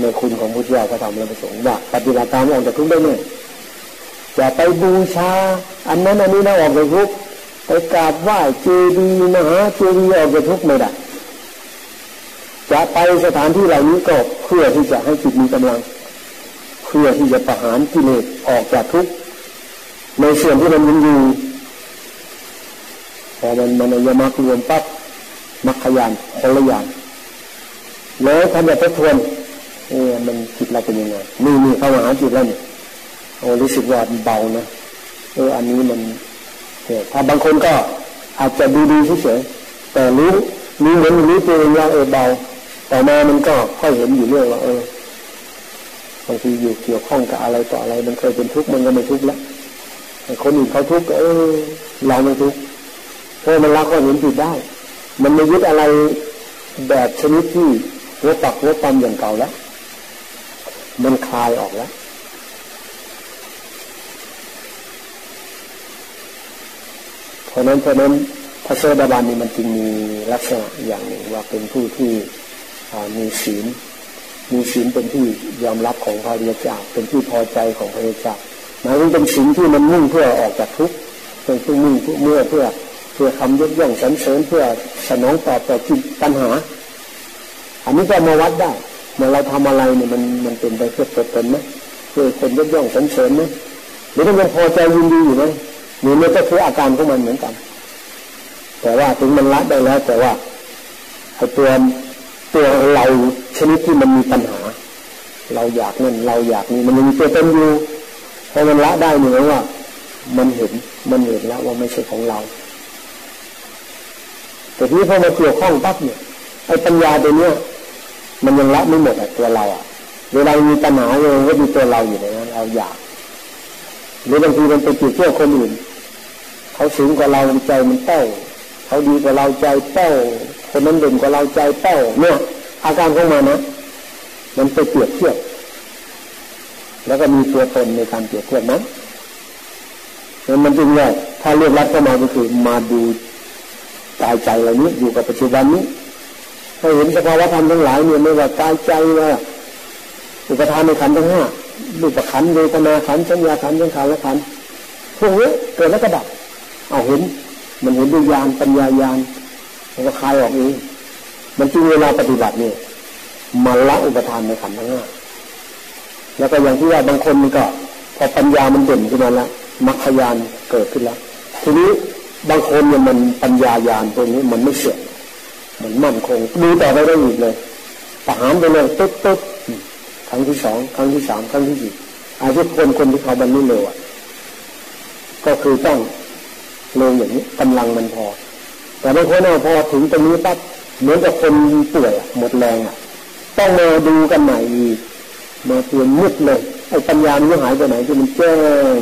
ในคุณของพุทธเจ้าพระธรรมและพระสงฆ์ว่าปฏิบัติตามออกจากทุกข์ได้เนี่ยจะไปบูชา อันนั้นอันนี้นะออกจากทุกข์ไปกราบไหว้เจดีย์มหาเจดีย์ออกจากทุกข์ไม่ได้จะไปสถานที่เหล่านี้ก็เพื่อที่จะให้จิตมีกำลัง พื่อที่จะประหารกิเลสออกจากทุกข์ในส่วนที่มันยังอยู่พอมันมันยมักรวมปั๊บมักขยานคนละอย่างแล้วทำแบบทบทวนเออมันจิตเราเป็นยังไงนี่นี่เข้ามาหาจิตแล้วเนี่ยโอ้รู้สึกว่าเบานะเอออันนี้มันเออถ้าบางคนก็อาจจะดูดีเฉยแต่รู้รู้เหมือนรู้ตัวเองว่าเออเบา ต่อมามันก็ค่อยเห็นอยู่เรื่อยว่าเออ บางทีอยู่เกี่ยวข้องกับอะไรต่ออะไร มันเคยเป็นทุกข์มันก็ไม่ทุกข์แล้วคนอื่นเขาทุกข์เออเราไม่ทุกข์เพราะมันละก็เห็นผิดได้ มันไม่ยึดอะไรแบบชนิดที่หัวปักหัวปั๊มอย่างเก่าแล้ว มันคลายออกแล้วเพราะนั้นเพราะนั้นพระโสดาบันนี่มันจึงมีลักษณะอย่างหนึ่งว่าเป็นผู้ที่มีศีล มีศีลเป็นที่ยอมรับของพระริยเจ้าเป็นที่พอใจของพระริยเจ้าหมายถึงเป็นศีลที่มันมุ่งเพื่อออกจากทุกข์เป็นผู้มุ่งเมื่อเพื่อเพื่อคำยกย่องสรรเสริญเพื่อสนองตอบต่อจิตปัญหา อันนี้ก็มาวัดได้เมื่อเราทำอะไรเนี่ยมันมันเป็นไปเพื่อตัวตนไหมเพื่อคนยกย่องสรรเสริญไหมหรือมันพอใจยินดีอยู่ไหมหรือมันก็คืออาการของมันเหมือนกัน แต่ว่าถึงมันละได้แล้ว แต่ว่าไอ้ตัว ตัวเราชนิดที่มันมีปัญหา เราอยากนั่นเราอยากนี่มันมีตัวตนอยู่พอมันละได้เหมือว่า มันเห็นมันเห็นแล้วว่าไม่ใช่ของเรา แต่ที่พอมาเกี่ยวข้องปั๊บเนี่ยไอ้ปัญญาตัวเนี้ยมันยังละไม่หมดอะตัวเราอะเวลามีปัญหาเองก็มีตัวเราอยู่ในนั้นเราอยาก หรือบางทีมันไปเกี่ยวเชื่อคนอื่น เขาสูงกว่าเราใจมันเต้าเขาดีกว่าเราใจเต้า คนนั้นเด่นกว่าเราใจเต้าเนี่ยอาการของมันนะมันไปเปรียบเทียบ แล้วก็มีตัวตนในการเปรียบเทียบนั้นมันจึงว่าถ้าเรียกรัดเข้ามาก็คือมาดูกายใจเรานี้อยู่กับปัจจุบันนี้ให้เห็นสภาวะธรรมทั้งหลายเนี่ยไม่ว่ากายใจว่าอุปทานในขันทั้งห้ารูปขันเวทนาขันสัญญาขันสังขารและขันพวกนี้เกิดแล้วก็ดับเอาเห็น มันเห็นด้วยญาณปัญญายาณ มันก็คลายออกเองมันจึงเวลาปฏิบัติเนี่ยมาละอุปทานในขันทั้งห้าแล้วก็อย่างที่ว่าบางคนมันก็ พอปัญญามันเด่นขึ้นมาแล้วมรรคยานเกิดขึ้นแล้ว ทีนี้บางคนเนี่ยมันปัญญายาณตรงนี้มันไม่เสื่อมมันมั่นคงดูต่อไปได้อีกเลยประหารไปเลยตุ๊ดตุ๊ดครั้งที่สองครั้งที่สามครั้งที่สี่อายุคนคนที่เขาบรรลุเร็วอะก็คือต้องลงอย่างนี้กำลังมันพอ แต่บางคนเนี่ยพอถึงตรงนี้ปั๊บเหมือนกับคนป่วยหมดแรงต้องมาดูกันใหม่อีกมาเปลี่ยนมืดเลยไอ้ปัญญามันหายไปไหนที่มันแจ้ง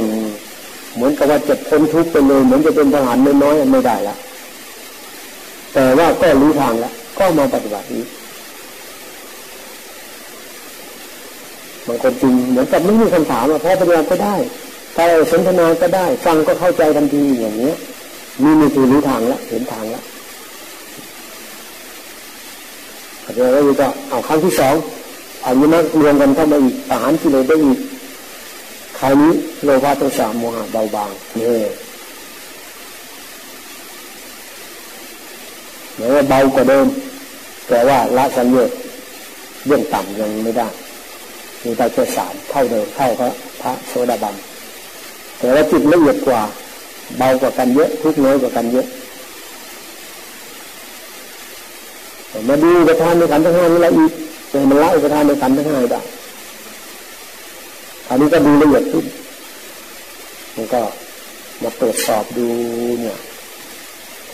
เหมือนกับว่าจะพ้นทุกข์ไปเลย เหมือนจะเป็นทหารน้อยๆไม่ได้ละแต่ว่าก็รู้ทางแล้วก็มาปฏิบัตินี้บางคนจริงเหมือนกับไม่มีคำถามอะเพราะปฏิบัติก็ได้ถ้าสนทนาก็ได้ ฟังก็เข้าใจทันทีอย่างเนี้ย นี่มีคือรู้ทางแล้วเห็นทางแล้วอาจารย์ก็จะเอาครั้งที่สองอายุนักรวมกันเข้ามาอีกอาหารกิเลสได้อีกคราวนี้โลภะโทสะโมหะเบาบางเนี่เหมือนว่าเบากว่าเดิมแต่ว่าละสัญญาเยื่องต่ำยังไม่ได้มีได้แค่สามเท่าเดิมเท่าพระพระโสดาบันแต่ว่าจิตละเอียดกว่า เบากว่ากันเยอะทุกน้อยกว่ากันเยอะมาดูประธานในขันธ์ทั้งห้านี่ละอีกแต่มันละอุปทานในขันธ์ทั้งห้าได้อันนี้ก็ดูละเอียดขึ้นมันก็มาตรวจสอบดูเนี่ย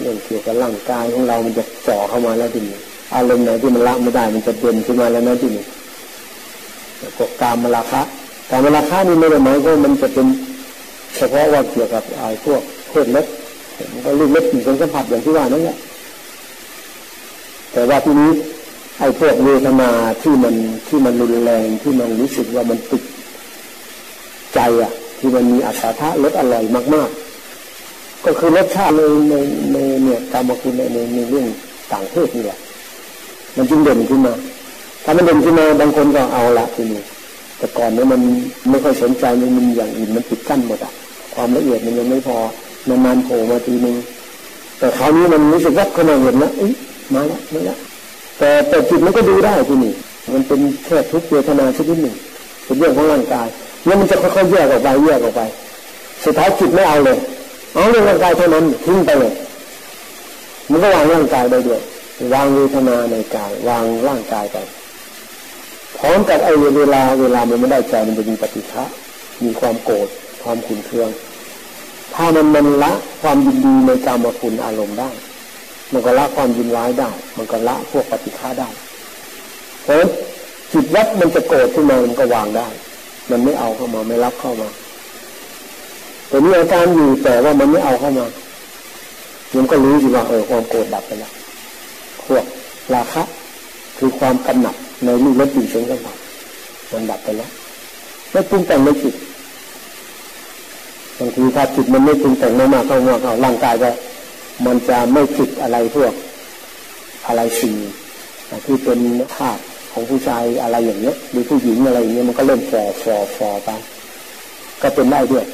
เรื่องเกี่ยวกับร่างกายของเรา มันจะเจาะเข้ามาแล้วทีนี้อารมณ์ไหนที่มันละไม่ได้ มันจะเด่นขึ้นมาแล้วนะทีนี้กกามมราคะการมราคะนี่ไม่ได้หมายว่ามันจะเป็น เฉพาะว่าเกี่ยวกับไอ้พวกเพศเล็กมันก็ลูกเล็กผีนสัมผัสอย่างที่ว่านั่นแหละแต่ว่าทีนี้ไอ้พวกเวทนาที่มันที่มันรุนแรงที่มันรู้สึกว่ามันติดใจอะ ที่มันมีอัศทะรสอร่อยมากๆ ก็คือรสชาติในในในเนี่ยกรรมคุณในในเรื่องต่างเพศนี่แหละมันจึงเด่นขึ้นมา ถ้ามันเด่นขึ้นมาบางคนก็เอาละทีนี้แต่ก่อนเนี่ยมันไม่ค่อยสนใจมันมีอย่างอื่นมันปิดกั้นหมดอะ ความละเอียดมันยังไม่พอนานๆโผล่มาทีนึงแต่คราวนี้มันรู้สึกว่าขนาดเห็นนะเอ๊ะมาแล้วมาแล้วแต่แต่จิตมันก็ดูได้ที่นี่ มันเป็นแค่ทุกเวทนาชนิดหนึ่งเป็นเรื่องของร่างกายแล้วมันจะค่อยๆแยกออกไปแยกออกไป สุดท้ายจิตไม่เอาเลยเอาเรื่องร่างกายเท่านั้นทิ้งไปเลยมันก็วางร่างกายได้ด้วยวางเวทนาในกายวางร่างกายไปพร้อมกับไอ้เวลาเวลามันไม่ได้ใจมันจะมีปฏิฆะมีความโกรธความขุ่นเคือง ถ้ามันมันละความยินดีในกามคุณอารมณ์ได้ มันก็ละความยินร้ายได้ มันก็ละพวกปฏิฆาได้เพราะจิตวัดมันจะโกรธขึ้นมามันก็วางได้ มันไม่เอาเข้ามาไม่รับเข้ามาแต่มีอาการอยู่แต่ว่ามันไม่เอาเข้ามามันก็รู้สิว่าเออความโกรธดับไปแล้วพวกราคะคือความกำหนัดในรูปรสกลิ่นเสียงสัมผัสมันดับไปแล้วไม่ปรุงแต่งไม่จิต บางทีถ้าจิตมันไม่ปรุงแต่งมากๆเข้ามากเข้าร่างกายก็มันจะไม่จิตอะไรพวกอะไรสิ่งที่เป็นธาตุของผู้ชายอะไรอย่างเงี้ยหรือผู้หญิงอะไรอย่างเงี้ยมันก็เริ่มฟอฟอฟอไปก็เป็นได้ด้วย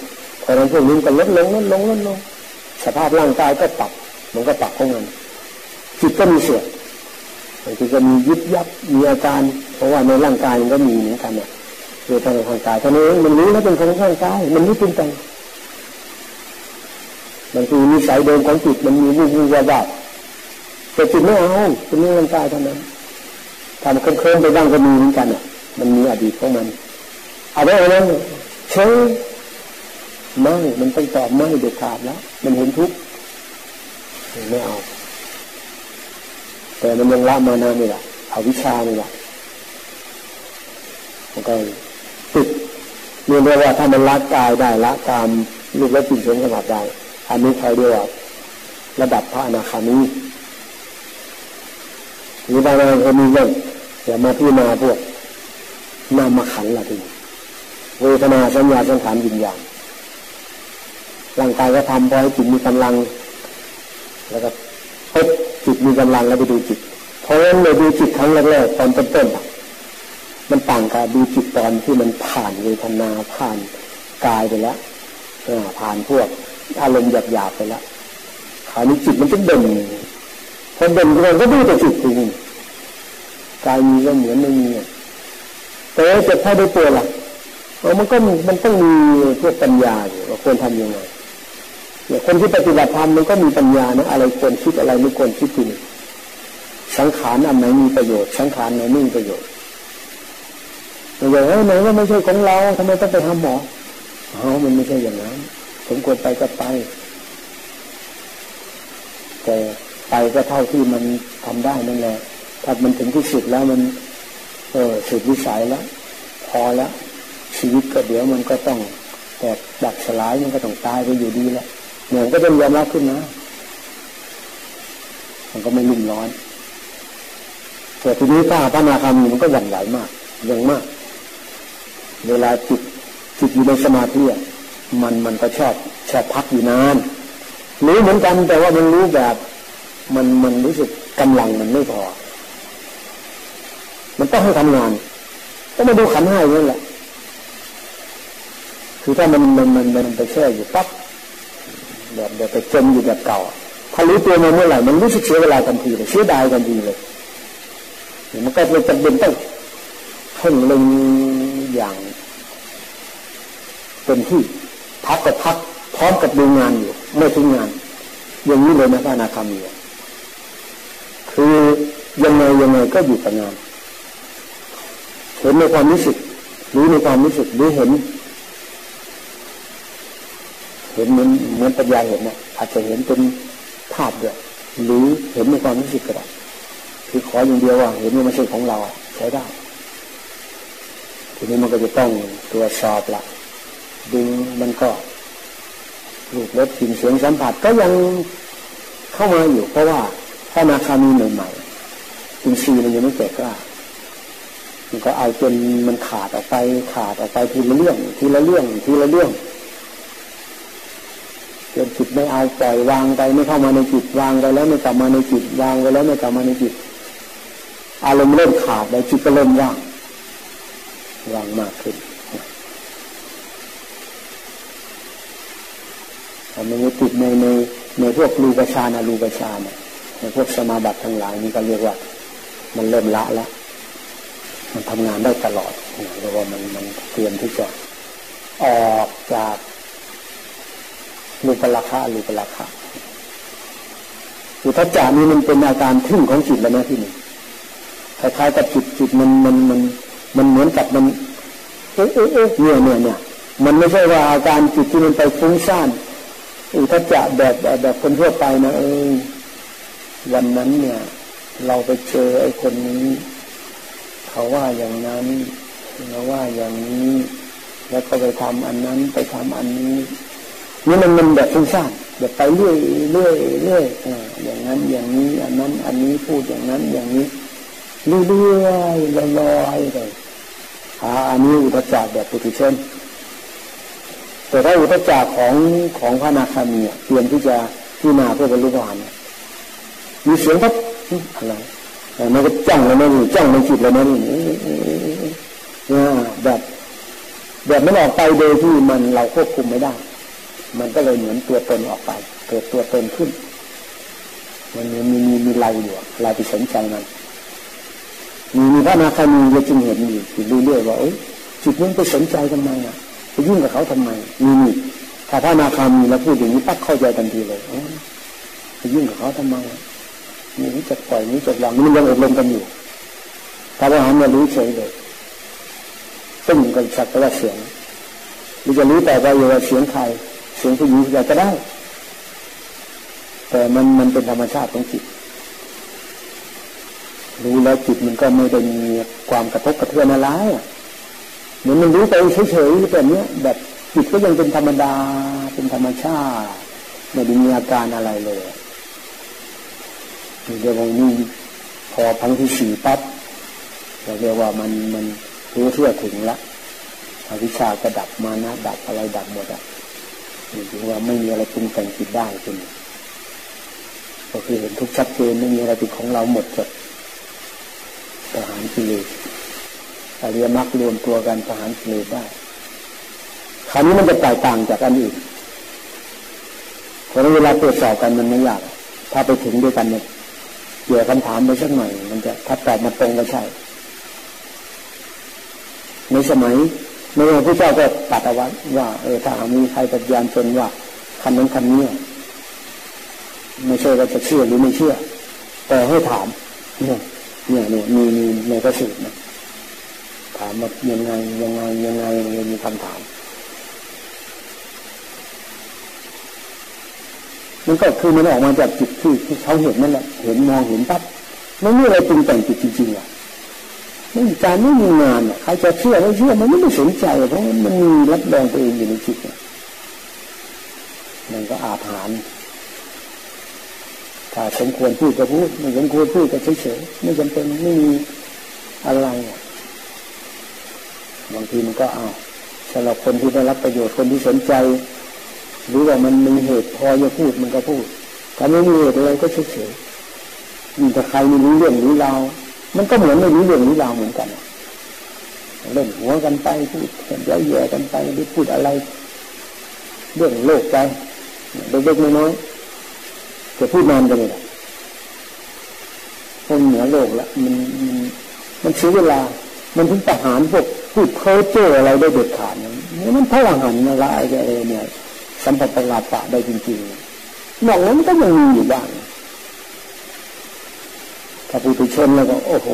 เพราะนั้นพวกนี้ก็ลดลงลดลงลดลงสภาพร่างกายก็ปรับ มันก็ปรับของมันจิตก็มีเสื่อมบางทีก็มียึดยับมีอาการ เพราะว่าในร่างกายมันก็มีเหมือนกันเนี่ยโดยทางร่างกายท่านั้นเองมันรู้แล้วเป็นของร่างกายมันไม่ปรุงแต่ง บางทีมีสายเดิมของจิตมันมีวูบวูบวาบแต่จิตไม่เอาเป็นเรื่องร่างกายเท่านั้นทำเคลิ้มไปบ้างก็มีเหมือนกันอะ มันมีอดีตของมัน เอาไว้เอานั้เชื่อไม่มันต้องตอบไม่เด็ดขาดแล้วมันเห็นทุกข์ไม่เอา แต่มันยังละมานานี่แหละเอาวิชานี่แหละมันก็ติดเรียกว่าถ้ามันละกายได้ละตามลูกและจิตเสียงขนาดได้ อันนี้เขาเรียกว่าระดับพระอนาคามีหรือบางคนมีเรื่องอย่ามาพี่นาพวกนามาขันละทีเวทนาสัญญาสังขารยินยางร่างกายก็ทำพอให้จิตมีกำลัง แล้วก็เอ๊จิตมีกำลังแล้วไปดูจิต เพราะฉะนั้นเราดูจิตครั้งแรกๆตอนต้นๆมันต่างกับดูจิตตอนที่มันผ่านเวทนาผ่านกายไปแล้วผ่านพวก อารมณ์หยาบๆไปแล้วคราวนี้จิตมันจะเด่นพอเด่นก็ก็ดูแต่จิตจริงกายมีก็เหมือนไม่มีแต่ว่าจะพอได้ตัวล่ะมันก็มันต้องมีพวกปัญญาอยู่ว่าควรทำยังไงเนี่ยคนที่ปฏิบัติธรรมมันก็มีปัญญานะอะไรควรคิดอะไรไม่ควรคิดจริงสังขารอันไหนมีประโยชน์สังขารไหนไม่มีประโยชน์อย่างไหนว่าไม่ใช่ของเราทำไมต้องไปทำหมอเอ๋อมันไม่ใช่อย่างนั้น สมควรไปก็ไป แต่ไปก็เท่าที่มันทำได้นั่นแหละถ้ามันถึงที่สุดแล้วมัน เออสุดวิสัยแล้ว พอแล้วชีวิตก็เดี๋ยวมันก็ต้องแต่ดับสลายมันก็ต้องตายไปอยู่ดีแล้วเหมือนก็จะยอมรับขึ้นนะ มันก็ไม่รุ่มร้อนแต่ทีนี้ถ้าพระนาคามีมันก็หวั่นไหวมากยังมาก เวลาจิตจิตอยู่ในสมาธิ มันมันก็ชอบชอบพักอยู่นานรู้เหมือนกันแต่ว่ามันรู้แบบมันมันรู้สึกกำลังมันไม่พอ มันต้องให้ทำงานก็มาดูขันห้าอย่างนี้แหละ คือถ้ามันมันมันมันไปแช่อยู่ปั๊บแบบแบบไปจมอยู่แบบเก่า ถ้ารู้ตัวมาเมื่อไหร่มันรู้สึกเสียเวลาทันทีเลยเสียดายทันทีเลยมันก็เลยจำเป็นต้องเพ่งลงอย่างเต็มที่ พักก็พักพร้อมกับดูงานอยู่ ไม่ทิ้งงาน อย่างนี้เลยนะพระนาคามีคือยังไงยังไงก็อยู่กับงาน เห็นในความรู้สึกรู้ในความรู้สึกรู้เห็น เห็นเหมือนเหมือนปัญญาเห็นนะอาจจะเห็นเป็นภาพด้วยหรือเห็นในความรู้สึกก็ได้คือขออย่างเดียวว่า เห็นว่ามันใช่ของเราใช้ได้ทีนี้มันก็จะต้องตรวจสอบละ ดึงมันก็รูปรสกลิ่นเสียงสัมผัสก็ยังเข้ามาอยู่ เพราะว่าถ้านาคามีใหม่ๆอินทรีย์มันยังไม่แก่กล้ามันก็เอาจนมันขาดออกไป ขาดออกไปทีละเรื่อง ทีละเรื่องทีละเรื่องจนจิตไม่เอาปล่อยวางไปไม่เข้ามาในจิตวางไปแล้วไม่กลับมาในจิตวางไปแล้วไม่กลับมาในจิต อารมณ์เริ่มขาดแล้วจิตก็เริ่มว่างวางมากขึ้น มันจะติดในในในพวกรูปฌานอรูปฌานในพวกสมาบัติทั้งหลายนี่ก็เรียกว่า มันเริ่มละแล้วมันทำงานได้ตลอดเรียกว่ามันมันเตรียมที่จะออกจากรูปราคารูปราคาอุทจานี้มันเป็นอาการทึ่งของจิตแล้วนะที่นี่คล้ายๆกับจิตจิตมันมันมันมันเหมือนกับมันเอ๊ะเอ๊ะเอ๊ะเนี่ยเนี่ยเนี่ยมันไม่ใช่ว่าอาการจิตที่มันไปฟุ้งซ่าน อุทจะแบบแบบคนทั่วไปนะเออวันนั้นเนี่ย เราไปเจอไอ้คนนี้ เขาว่าอย่างนั้นเราว่าอย่างนี้ แล้วก็ไปทำอันนั้นไปทำอันนี้นี่มันมันแบบฟุ้งซ่านแบบไปเรื่อยเรื่อยเรื่อยอ่าอย่างนั้นอย่างนี้ อันนั้นอันนี้พูดอย่างนั้นอย่างนี้เรื่อยๆลอยๆเลยอ่าอันนี้อุตจักแบบปุถุชน แต่ถ้าอุตจักของของพระนาคามีเตรียมที่จะที่นาเพื่อบรรลุพระานเนี่ยมีเสียงพับอะไรมันก็จ้องเลยนะนี่จ้องในจิตเลยนะนี่แบบแบบไม่ออกไปโดยที่มันเราควบคุมไม่ได้ มันก็เลยเหมือนตัวตนออกไปเกิดตัวตนขึ้น มันมีมีมีมีเราอยู่เราไปสนใจมันมีมีพระนาคามีเราจึงเห็นอยู่เรื่อยๆว่าเอ้ยจิตนั้นไปสนใจทำไมอะ ไปยุ่งกับเขาทำไมมีมีถ้าพระนาคามีเราพูดอย่างนี้ปั๊บเข้าใจทันทีเลยไปยุ่งกับเขาทำไมนี่จะปล่อยนี้จะวางมันยังอบรมกันอยู่ถ้าว่าหันมารู้เฉยเลยซึ่งกันสักแต่ว่าเสียงหรือจะรู้แต่ว่าอย่าเสียงใครเสียงผู้หญิงอยากจะได้ แต่มันมันเป็นธรรมชาติของจิต รู้แล้วจิตมันก็ไม่ได้มีความกระทบกระเทือนอะไร เหมือนมันรู้ไปเฉยๆแบบนี้แบบจิตก็ยังเป็นธรรมดา เป็นธรรมชาติไม่ได้มีอาการอะไรเลยเดี๋ยวนนี้พอพังที่สี่ปั๊บเราเรียกว่ามันมันรู้ทั่วถึงละอวิชาก็ดับมานะดับอะไรดับหมดอะถือว่าไม่มีอะไรปรุงแต่งจิตได้จนก็คือเห็นทุกชัดเจนไม่มีอะไรเป็นของเราหมดจดประหารกิเลส อริยมรรครวมตัวกันประหารกิเลสได้คราวนี้มันจะแตกต่างจากอันอื่นเพราะเวลาตรวจสอบกันมันไม่ยาก ถ้าไปถึงด้วยกันเนี่ยเกี่ยวคำถามไปสักหน่อย มันจะถ้าตอบมาตรงก็ใช่ ในสมัยในพระพุทธเจ้าก็ตัดเอาไว้ว่าเออถ้ามีใครปฏิญาณตนว่าคำนั้นคำนี้ไม่ใช่ว่าจะเชื่อหรือไม่เชื่อ แต่ให้ถามเนี่ยเนี่ยเนี่ยมีมีในพระสูตรนะ ถามว่ายังไงยังไงยังไงมีคำถาม มันก็คือมันออกมาจากจิตที่ที่เขาเห็นนั่นแหละเห็นมองเห็นปั๊บไม่มีอะไรปรุงแต่งจิตจริงๆอะไม่มีการไม่มีงานใครจะเชื่อไม่เชื่อมันไม่ได้สนใจเพราะมันมีรับแรงตัวเองอยู่ในจิตมันก็อาถรรพ์ถ้าสมควรพูดก็พูดไม่สมควรพูดก็เฉยๆไม่จำเป็นไม่มีอะไร บางทีมันก็เอาสำหรับคนที่ได้รับประโยชน์คนที่สนใจ หรือว่ามันมีเหตุพอจะพูดมันก็พูดถ้าไม่มีเหตุอะไรก็เฉยๆมีแต่ใครไม่รู้เรื่องรู้ราวมันก็เหมือนไม่รู้เรื่องรู้ราวเหมือนกันเล่นหัวกันไปพูดเยอะแย่กันไปหรือพูดอะไร เรื่องโลกใจเด็กๆน้อยๆจะพูดนานกันเลยคนเหนือโลกละมันมันมันเสียเวลา มันถึงประหารพวก พูดเพ้อเจ้ออะไรได้เด็ดขาดเนี่ยมันพลังหันอะไรอะไรเนี่ยสัมผัสประหลาดปะได้จริงๆนอกนั้นก็ยังมีอยู่บ้างถ้าปุถุชนแล้วก็ โอ้โห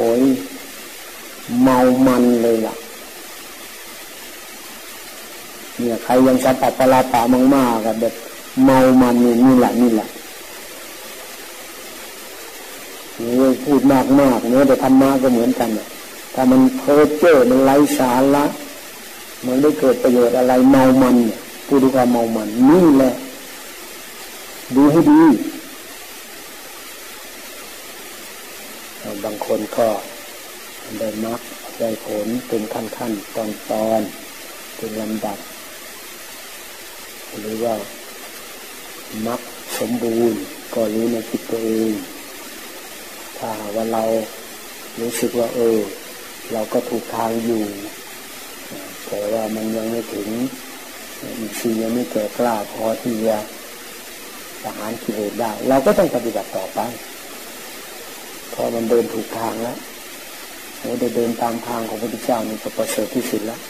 เมามันเลยล่ะ เนี่ยใครยังสัมผัสปลาปามากๆกับแบบเมามันนี่นี่แหละนี่แหละนี่พูดมากมากเนื้อแต่ธรรมะก็เหมือนกัน ถ้ามันเพ้อเจ้อมันไร้สาระมันได้เกิดประโยชน์อะไรเมามันเนี่ยพูดด้วยความเมามันนี่แหละ ดูให้ดี บางคนก็ได้มักได้ผลเป็นขั้นขั้นตอนตอนเป็นลำดับหรือว่ามักสมบูรณ์ก็รู้ในจิตตัวเอง ถ้าว่าเรารู้สึกว่าเออ เราก็ถูกทางอยู่ แต่ว่ามันยังไม่ถึงอีกสิ่ยังไม่แก่กล้าพอที่จะประหารกิเลสได้ เราก็ต้องปฏิบัติต่อไปพอมันเดินถูกทางแล้วโอ้ได้เดินตามทางของพระพุทธเจ้านี่ก็ประเสริฐที่สุดแล้ว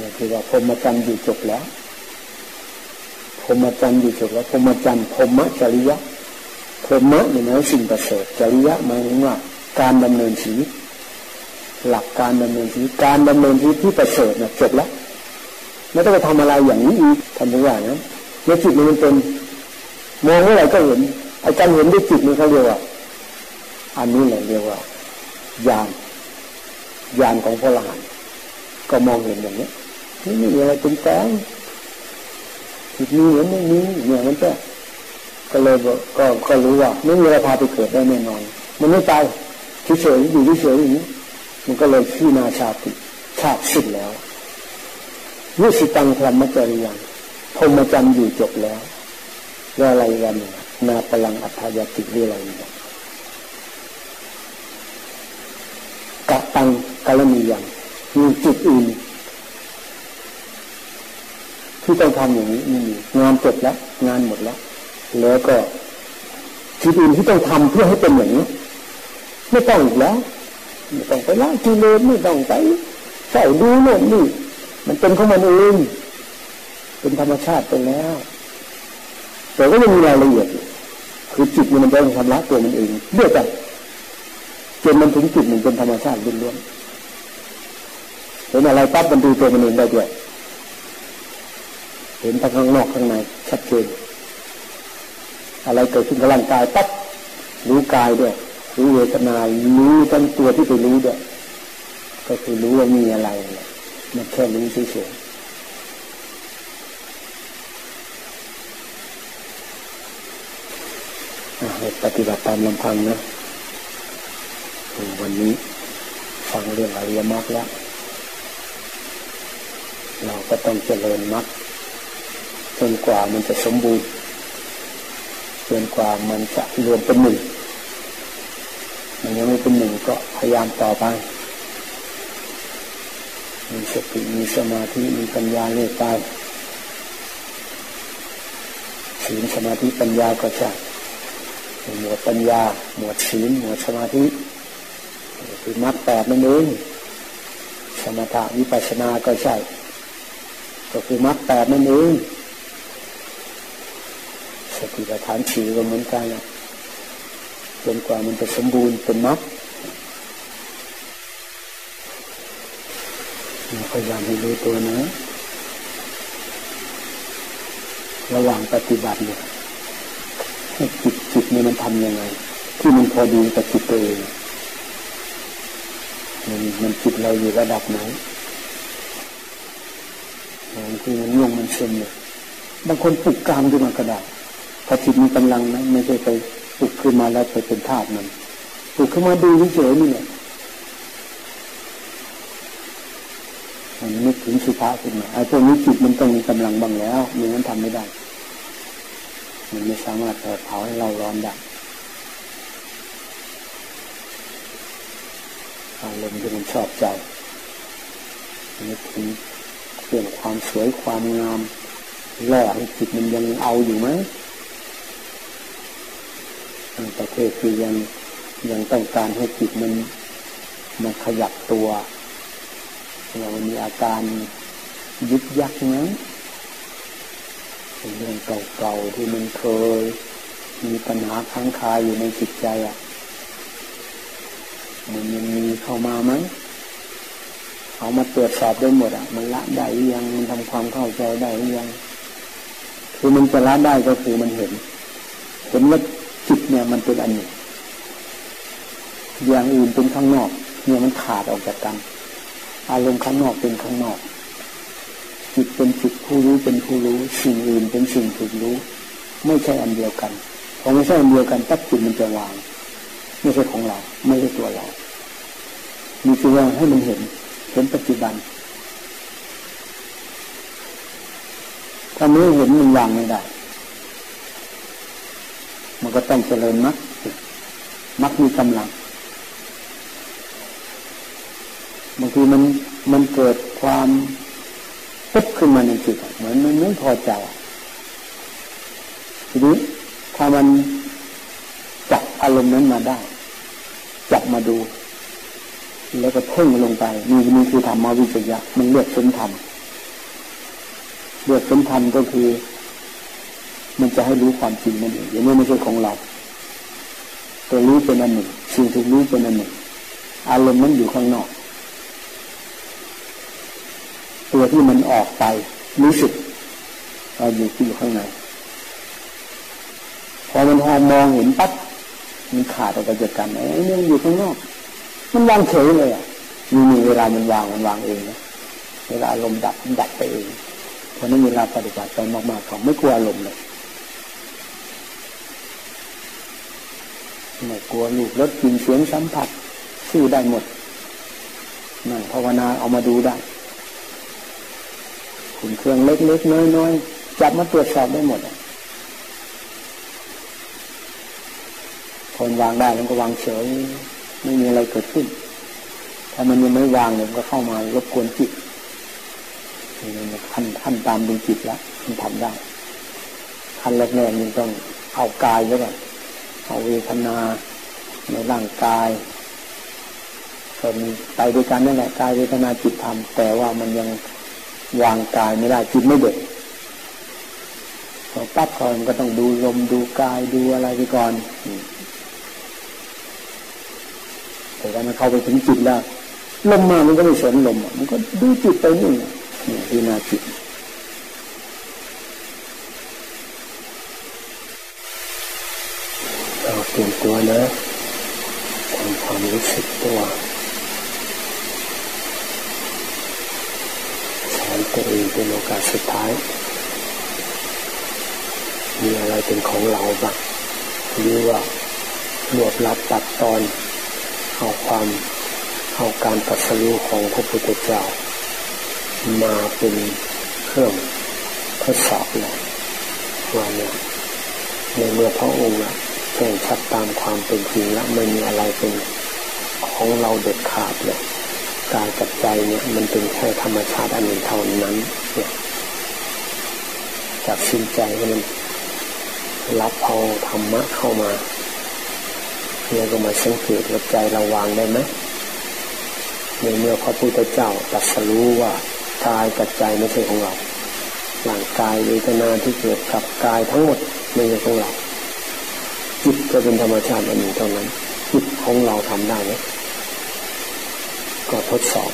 นี่คือว่าพรมจรรย์อยู่จบแล้ว พรหมจรรย์อยู่จบแล้วพรหมจรรย์พรหมจริยะพรหมะหมายสิ่งประเสริฐจริยะหมายถึงว่า การดำเนินชีวิตหลักการดำเนินชีวิตการดำเนินชีวิตที่ประเสริฐนะจบแล้วไม่ต้องไปทำอะไรอย่างนี้อีกทำทุกอย่างนะในจิตมันเป็นมองเมื่อไหร่ก็เห็นอาจารย์เห็นด้วยจิตนี่เขาเรียกว่าอันนี้แหละเรียกว่าญาณญาณของพระอรหันต์ก็มองเห็นอย่างนี้นี่มีอะไรเป็นแฝง จิตมีเห็นไม่มีเนี่ยมันก็ก็เลยก็ก็รู้ว่าไม่มีอะไรพาไปเกิดได้แน่นอน มันไม่ตายเฉยๆอยู่เฉยๆอย่างนี้มันก็เลยขี้นาชาติชาติสิ้นแล้วยุสิตังธรรมจริยังพรมจรรย์อยู่จบแล้วว่าอะไรกันนาพลังอัธยาติเรื่ออะไรเนี่ยกะตังกาลมียังมีจุดอื่น ที่ต้องทำอย่างนี้นี่มีงานจบแล้ว งานหมดแล้ว แล้วก็จุดอื่นที่ต้องทำเพื่อให้เป็นอย่างนี้ ไม่ต้องอีกแล้วไม่ต้องไปละกิเลสไม่ต้องไปใส่ดูโน่นนี่มันเป็นของมันเองเป็นธรรมชาติไปแล้ว แต่ก็ยังมีรายละเอียดคือจิตมันจะทำละตัวมันเองเรื่อยไปจนมันถึงจิตมันเป็นธรรมชาติล้วนๆเห็นอะไรปั๊บมันดูตัวมันเองได้ด้วย เห็นทั้งข้างนอกข้างในชัดเจนอะไรเกิดขึ้นกับร่างกายปั๊บรู้กายด้วยรู้เวทนารู้ทั้งตัวที่ไปรู้ด้วยก็คือรู้ว่ามีอะไรมันแค่รู้เฉยปฏิบัติตามลำพังนะวันนี้ฟังเรื่องอริยมรรคแล้ว เราก็ต้องเจริญมรรค จนกว่ามันจะสมบูรณ์จนกว่ามันจะรวมเป็นหนึ่งมันยังไม่เป็นหนึ่งก็พยายามต่อไปมีสติมีสมาธิมีปัญญาเรื่อยไปศีลสมาธิปัญญาก็จะหมวดปัญญา หมวดศีลหมวดสมาธิคือมรรคแปดนั่นเองสมถะวิปัสสนาก็ใช่ ก็คือมรรคแปดนั่นเอง สติปัฏฐานสีก็เหมือนกันจนกว่ามันจะสมบูรณ์เป็นมรรคพยายามให้รู้ตัวนะ ระหว่างปฏิบัติเนี่ยให้จิตจิตนี่มันทำยังไง ที่มันพอดีกับจิตตัวเองมันมันจิตเราอยู่ระดับไหนบางทีมันง่วงมันซึมเนี่ยบางคนปลุกกลางขึ้นมาก็ได้ ถ้าจิตมีกำลังนะไม่ใช่ไปปลุกขึ้นมาแล้วไปเป็นธาตุมันปลุกขึ้นมาดูเฉยๆนี่แหละมันนึกถึงสุภาพขึ้นมาไอ้พวกนี้จิตมันต้องมีกำลังบ้างแล้วมันทำไม่ได้ มันไม่สามารถเผาให้เราร้อนได้อารมณ์ที่มันชอบใจนึกถึงเรื่องความสวยความงามแล่ให้จิตมันยังเอาอยู่ไหม ประเทศคือยังยังต้องการให้จิตมันมันขยับตัวเรามีอาการยึดยักนะเรื่องเก่าๆที่มันเคย มีปัญหาค้างคาอยู่ในจิตใจอะ มันยังมีเข้ามาไหมเอามาตรวจสอบได้หมดอะ มันละได้ยังมันทำความเข้าใจได้ยัง คือมันจะละได้ก็คือมันเห็น เห็นว่า เนี่ยมันเป็นอันหนึ่งอย่างอื่นเป็นข้างนอก เนี่ยมันขาดออกจากกัน อารมณ์ข้างนอกเป็นข้างนอกจิตเป็นจิตผู้รู้เป็นผู้รู้ สิ่งอื่นเป็นสิ่งถูกรู้ ไม่ใช่อันเดียวกันพอไม่ใช่อันเดียวกันตั๊จิตมันจะวาง ไม่ใช่ของเรา ไม่ใช่ตัวเรามีเพียงให้มันเห็น เห็นปัจจุบันถ้าไม่เห็นมันวางไม่ได้ มันก็ต้องเจริญมักมักมีกำลังบางทีมันมันเกิดความปุ๊บขึ้นมาในจิตเหมือนมันไม่พอใจทีนี้ถ้ามันจับอารมณ์นั้นมาได้ จับมาดู แล้วก็เพ่งลงไปนี่นี่คือธรรมวิจยะมันเลือกสนธรรมเลือกสนธรรมก็คือ มันจะให้รู้ความจริงนั่นเองอย่างนี้ไม่ใช่ของเรา ตัวรู้เป็นอันหนึ่งสิ่งที่รู้เป็นอันหนึ่ง อารมณ์นั้นอยู่ข้างนอก ตัวที่มันออกไปรู้สึกเราอยู่ที่อยู่ข้างในพอมันพอมองเห็นปั๊บมันขาดออกไปจากกันไอ้นี่อยู่ข้างนอก มันวางเฉยเลยอะมีมีเวลามันวางมันวางเองนะเวลาลมณ์ดับมันดับไปเองเพราะนั้นเวลาปฏิบัติไปมากๆเขาไม่กลัวลมณ์เลย ไม่กลัวลูกรถกินเสียงสัมผัสสู้ได้หมดนั่งภาวนาเอามาดูไดุ้่นเครื่องเล็กๆน้อยๆจับมาตรวจสอบได้หมดคนวางได้มันก็วางเฉยไม่มีอะไรเกิดขึ้น ถ้ามันยังไม่วางเนี่ยก็เข้ามารบกวนจิตท่านท่านตามดูจิตแล้วมันทำได้ขั้นแรกๆมันต้องเอากายไว้ก่อน เอาเวทนาในร่างกายก็มีไปด้วยกันนั่นแหละกายเวทนาจิตธรรม แต่ว่ามันยังวางกายไม่ได้จิตไม่เด็ดพอปั๊บคอยมันก็ต้องดูลมดูกายดูอะไรไปก่อนแต่ถ้ามันเข้าไปถึงจิตแล้วลมมามันก็ไม่สนลมมันก็ดูจิตไปนี่นี่พินาจิต เตรียมตัวนะทำความรู้สึกตัวตัวเองเป็นโอกาสสุดท้าย มีอะไรเป็นของเราบ้างหรือว่ารวบลัดตัดตอนเอาความเอาการตัดสู้ของพระพุทธเจ้า มาเป็นเครื่องทดสอบเลยว่าเนี่ยในเมื่อพระองค์ แจ้งชัดตามความเป็นจริงแล้วไม่มีอะไรเป็นของเราเด็ดขาดเลยกายกับใจเนี่ยมันเป็นแค่ธรรมชาติอันหนึ่งเท่านั้นเนี่ยจากสิ้นใจมันรับเอาธรรมะเข้ามาเนี่ยก็มาสังเกตว่าใจเราวางได้ไหมในเมื่อพระพุทธเจ้าตรัสรู้ว่ากายกับใจไม่ใช่ของเราหลังกายเวทนาที่เกิดกับกายทั้งหมดไม่ใช่ของเรา ก็เป็นธรรมชาติอันหนึ่งเท่านั้นจิตของเราทำได้ไหมก็ทดสอบ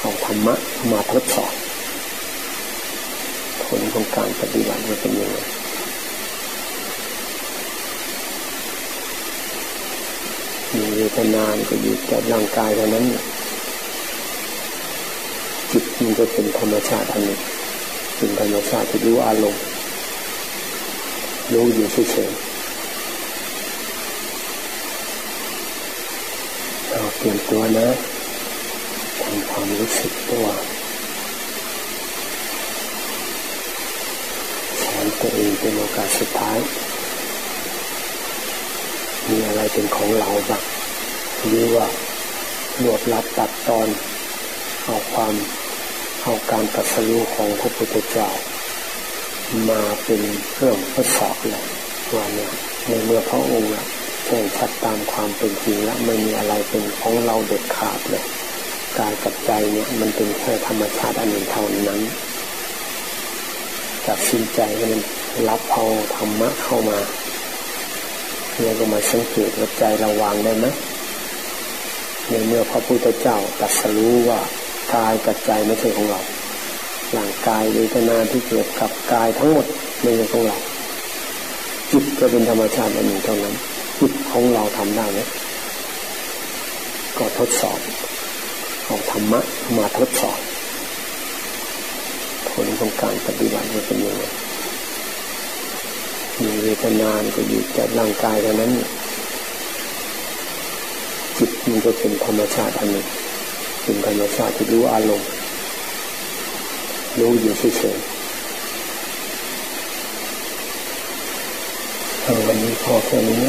เอาธรรมะมาทดสอบผลของการปฏิบัติมันเป็นยังไงมีเวทนานก็อยู่กับร่างกายเท่านั้น จิตมันก็เป็นธรรมชาติอันนี้เป็นธรรมชาติที่รู้อารมณ์รู้อยู่เฉยๆเราเตรียมตัวนะความรู้สึกตัวสอนตัวเองเป็นโอกาสสุดท้าย มีอะไรเป็นของเราบ้างหรือว่ารวบลัดตัดตอน เอาความเอาการตัดสู้ของพระพุทธเจ้ามาเป็นเครื่องทดสอบเลยว่าเนี่ยในเมื่อพระองค์ แจ้งชัดตามความเป็นจริงแล้วไม่มีอะไรเป็นของเราเด็ดขาดเลยกายกับใจเนี่ยมันเป็นแค่ธรรมชาติอันหนึ่งเท่านั้นจากสิ้นใจมันรับเอาธรรมะเข้ามาเราก็มาสังเกตว่าใจเราวางได้ไหมในเมื่อพระพุทธเจ้าตรัสรู้ว่ากายกับใจไม่ใช่ของเราหลังกายเวทนาที่เกิดกับกายทั้งหมดไม่ใช่ของเราจิตจะเป็นธรรมชาติอันหนึ่งเท่านั้น จิตของเราทำได้ไหมก็ทดสอบเอาธรรมะมาทดสอบผลของการปฏิบัติเป็นยังไงมีเวทนานก็อยู่แต่ร่างกายเท่านั้น จิตมันก็เป็นธรรมชาติอันหนึ่งเป็นธรรมชาติที่รู้อารมณ์รู้อยู่เฉยๆวันนี้พอแค่นี้